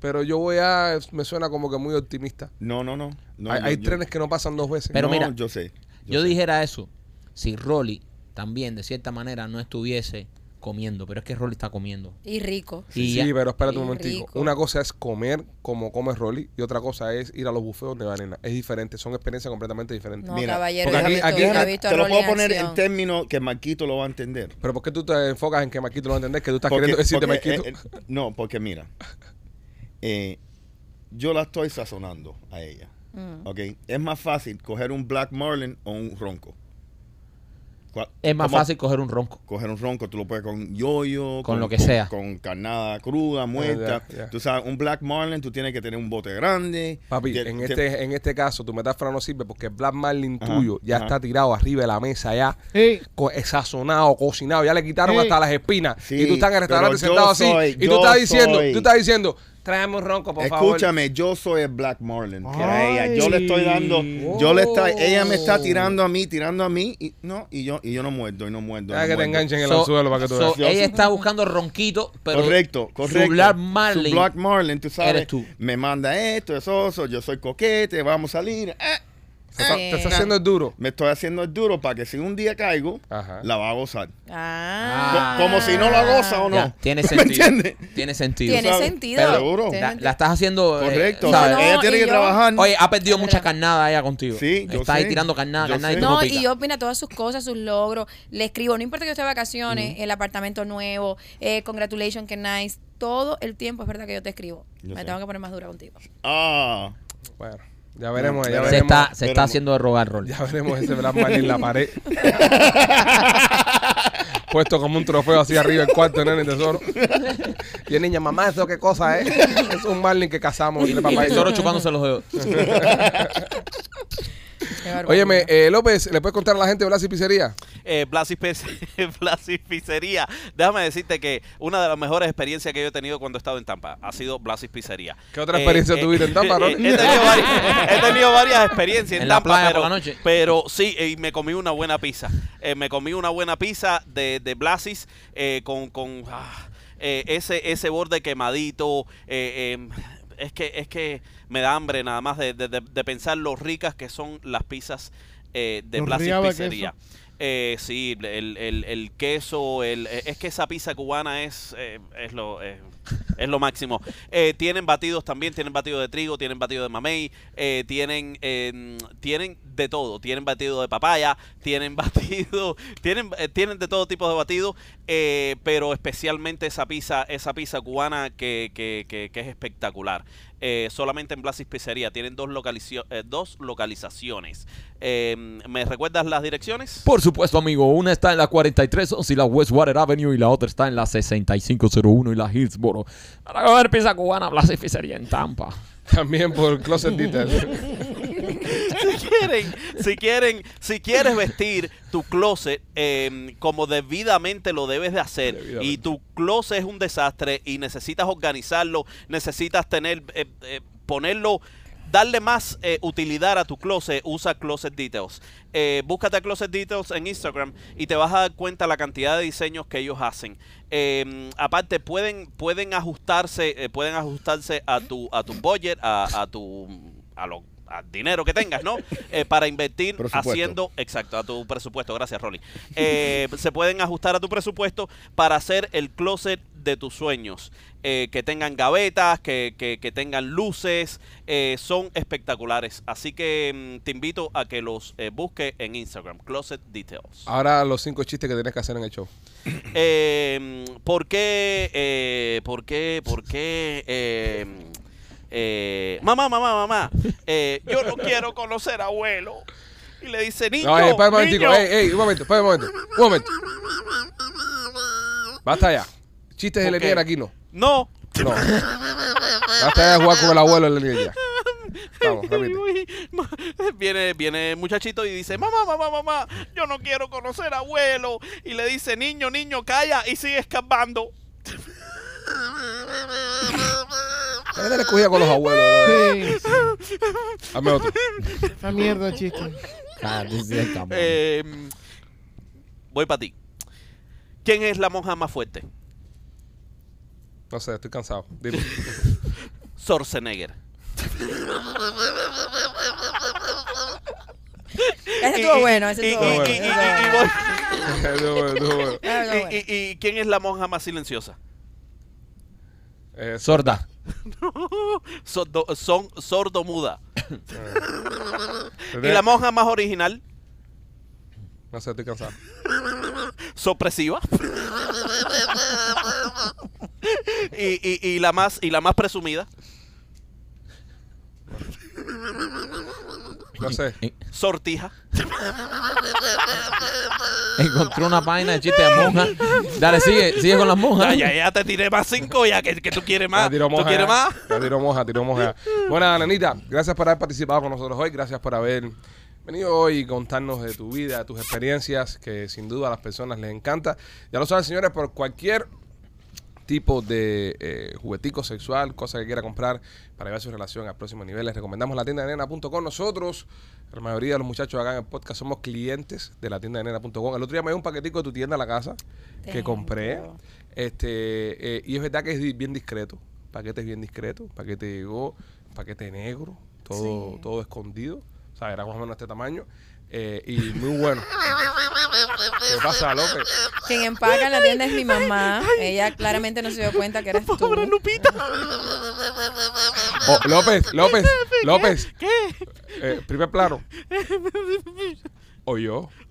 Pero yo voy a, me suena como que muy optimista. No, no, no. no hay yo- hay yo- trenes que no pasan dos veces. Pero no, mira, yo sé. Yo sé. dijera eso si Rolly también, de cierta manera, no estuviese comiendo. Pero es que Rolly está comiendo. Y rico. Y Sí, pero espérate un momentico. rico. Una cosa es comer como come Rolly y otra cosa es ir a los bufeos de Vanena. Es diferente, son experiencias completamente diferentes. No, Mira, caballero, aquí- visto- te lo puedo en poner en acción. términos que Marquito lo va a entender. Pero ¿por qué tú te enfocas en que Marquito lo va a entender? Que tú estás Porque- queriendo decir de porque, Marquito. eh, eh, no, porque mira, eh, yo la estoy sazonando a ella. Mm. ¿ok? Es más fácil coger un Black Marlin o un ronco. Es más ¿cómo? fácil coger un ronco. Coger un ronco, tú lo puedes con yoyo, Con lo que sea. Con carnada cruda, muerta. Tú sabes, un Black Marlin, tú tienes que tener un bote grande. Papi, Te- en te- este, en este caso tu metáfora no sirve porque el Black Marlin Ajá, tuyo ya ajá. está tirado arriba de la mesa ya, co- eh, sazonado, cocinado, ya le quitaron hasta las espinas. Sí, y tú estás en el restaurante yo sentado así y tú yo estás diciendo, soy- tú estás diciendo, tráeme un ronco, por favor. Escúchame, yo soy el Black Marlin para ella. Yo le estoy dando, yo le estoy, ella me está Oh. tirando a mí, tirando a mí y no, y yo, y yo no muerdo, y no muerdo. Deja no que te muerdo. enganchen en el So- anzuelo para que tú so, veas. ella está buscando ronquito, pero correcto, correcto. su Black Marlin Su Black Marlin, tú sabes. eres tú. Me manda esto, eso, eso, yo soy coquete, vamos a salir. eh, Te está, te está Eh. haciendo el duro. me estoy haciendo el duro para que si un día caigo, Ajá. la va a gozar. Ah. Co- Como si no la goza o no. Ya, tiene ¿Me sentido. entiendes? Tiene sentido. Tiene ¿sabes? sentido. Pero- Seguro. Tiene La, sentido. estás haciendo. eh, Correcto. ¿sabes? No, ella tiene y que yo- trabajar. Oye, ha perdido mucha carnada ella contigo. Sí, yo Está ahí sé. tirando carnada, Yo carnada y sé. tú No, picas. y yo, mira, todas sus cosas, sus logros, le escribo, no importa que yo esté de vacaciones, el apartamento nuevo, eh, congratulations, que nice, todo el tiempo es verdad que yo te escribo. Yo Me sé. tengo que poner más dura contigo. Ah, Bueno, ya veremos, ya Se se veremos. está, se está veremos. haciendo de rogar, Rolly. Ya veremos ese Black Marlin en la pared. Puesto como un trofeo así arriba del cuarto, nene, tesoro. Y el niño, mamá, ¿eso qué cosa es? Es un Marlin que cazamos entre Y papá y yo. tesoro chupándose los dedos. Óyeme, eh, López, ¿le puedes contar a la gente de Blas y Pizzería? Eh, Blas y Pez- Blas y Pizzería. Déjame decirte que una de las mejores experiencias que yo he tenido cuando he estado en Tampa ha sido Blas y Pizzería. ¿Qué otra experiencia tuviste en Tampa, Rolly? he, tenido varias, he tenido varias experiencias en, En la Tampa, playa pero, por la noche. pero sí, y me comí una buena pizza. Eh, me comí una buena pizza de, de Blasis eh, con, con ah, eh, ese, ese borde quemadito. Es que, es que me da hambre nada más de, de- de- pensar lo ricas que son las pizzas eh, de riaba Pizzería. Eh, sí, el, el- el queso, el, eh, es que esa pizza cubana es, eh, es, lo, eh, es lo máximo. Eh, tienen batidos también, tienen batido de trigo, tienen batido de mamey, tienen, eh, tienen de todo, tienen batido de papaya, tienen batido, tienen, tienen de todo tipo de batido, pero especialmente esa pizza, esa pizza cubana que, que, que es espectacular. Eh, solamente en Blasis Pizzería tienen dos, localicio- eh, dos localizaciones. Eh, ¿Me recuerdas las direcciones? Por supuesto, amigo. Una está en la 4311 y la Westwater Avenue y la otra está en la 6501 y la Hillsboro. Para comer pizza cubana, Blas y Pizzería en Tampa. También por Closet Details. si quieren, si quieren, si quieres vestir tu closet eh, como debidamente lo debes de hacer y tu closet es un desastre y necesitas organizarlo, necesitas tener, eh, eh, ponerlo darle más eh, utilidad a tu closet, usa Closet Details. Eh, búscate a Closet Details en Instagram y te vas a dar cuenta la cantidad de diseños que ellos hacen. Eh, aparte, pueden, pueden ajustarse, eh, pueden ajustarse a tu, a tu budget, a, a tu a lo dinero que tengas, ¿no? Eh, para invertir haciendo, exacto, a tu presupuesto. Gracias, Rolly. Eh, se pueden ajustar a tu presupuesto para hacer el closet de tus sueños. Eh, que tengan gavetas, que, que- que tengan luces, eh, son espectaculares. Así que mm, te invito a que los busques en Instagram, Closet Details. Ahora los cinco chistes que tienes que hacer en el show. Eh, ¿Por qué? ¿Por qué? ¿Por qué? Eh, eh, mamá, mamá, mamá, eh, yo no quiero conocer a abuelo. Y le dice, niño, No, eh, espera un niño. Ey, un momento, espera un momento. Un momento. Basta ya. Chistes de ¿Por Lenier aquí no. No. No. Basta ya de jugar con el abuelo de Lenier ya. Vamos, Viene, viene el muchachito y dice, mamá, mamá, mamá, yo no quiero conocer a abuelo. Y le dice, niño, niño, calla y sigue escapando. ¿Qué le escogía con los abuelos? bro? Sí, Hazme otro. esa mierda de chiste. Cállate, sí, cabrón. Eh, voy para ti. ¿Quién es la monja más fuerte? No sé, estoy cansado. Dime. Schwarzenegger. Ese estuvo bueno, ese estuvo bueno. y- y quién es la monja más silenciosa? Eh, Sorda. Sordo, son sordomuda. ¿Y ¿entendés? la monja más original? No sé, estoy cansado. Sorpresiva. y, y- y la más y la más presumida, No sé. En- sortija. Encontró una página de chistes de monja. Dale, sigue, sigue con las monjas. Ya, ya, ya te tiré más cinco, ya que, que tú quieres más. Ya tiró ¿Tú quieres más? Ya tiró moja, tiró moja. Bueno, nenita, gracias por haber participado con nosotros hoy. Gracias por haber venido hoy y contarnos de tu vida, de tus experiencias, que sin duda a las personas les encanta. Ya lo saben, señores, por cualquier tipo de eh, juguetico sexual, cosa que quiera comprar para llevar su relación a próximos niveles, recomendamos la tienda de nena.com. Nosotros, la mayoría de los muchachos acá en el podcast, somos clientes de la tienda de nena.com. El otro día me dio un paquetico de tu tienda a la casa que compré. Este, eh, y es verdad que es bien discreto. Paquete es bien discreto. Paquete llegó, paquete negro, todo, Sí. todo escondido. O sea, era más o menos este tamaño. Eh, y muy bueno. ¿Qué pasa, López? Quien empaca en la tienda es mi mamá. Ella claramente no se dio cuenta que eres tú. Pobre Lupita. Oh, López, López, López. Eh, primer plano. O yo.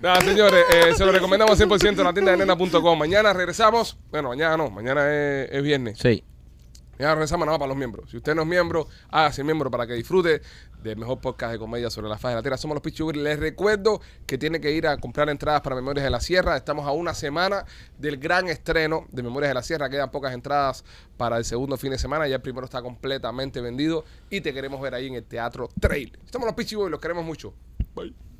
Nada, señores, eh, se lo recomendamos 100% en la tienda de nena.com. Mañana regresamos. Bueno, mañana no, mañana es, es viernes. Sí. Mañana regresamos nada más para los miembros. Si usted no es miembro, hágase miembro para que disfrute del mejor podcast de comedia sobre la faz de la tierra. Somos los Pichugri. Les recuerdo que tiene que ir a comprar entradas para Memorias de la Sierra. Estamos a una semana del gran estreno de Memorias de la Sierra. Quedan pocas entradas para el segundo fin de semana. Ya el primero está completamente vendido y te queremos ver ahí en el Teatro Trail. Somos los Pichugri. Los queremos mucho. Bye.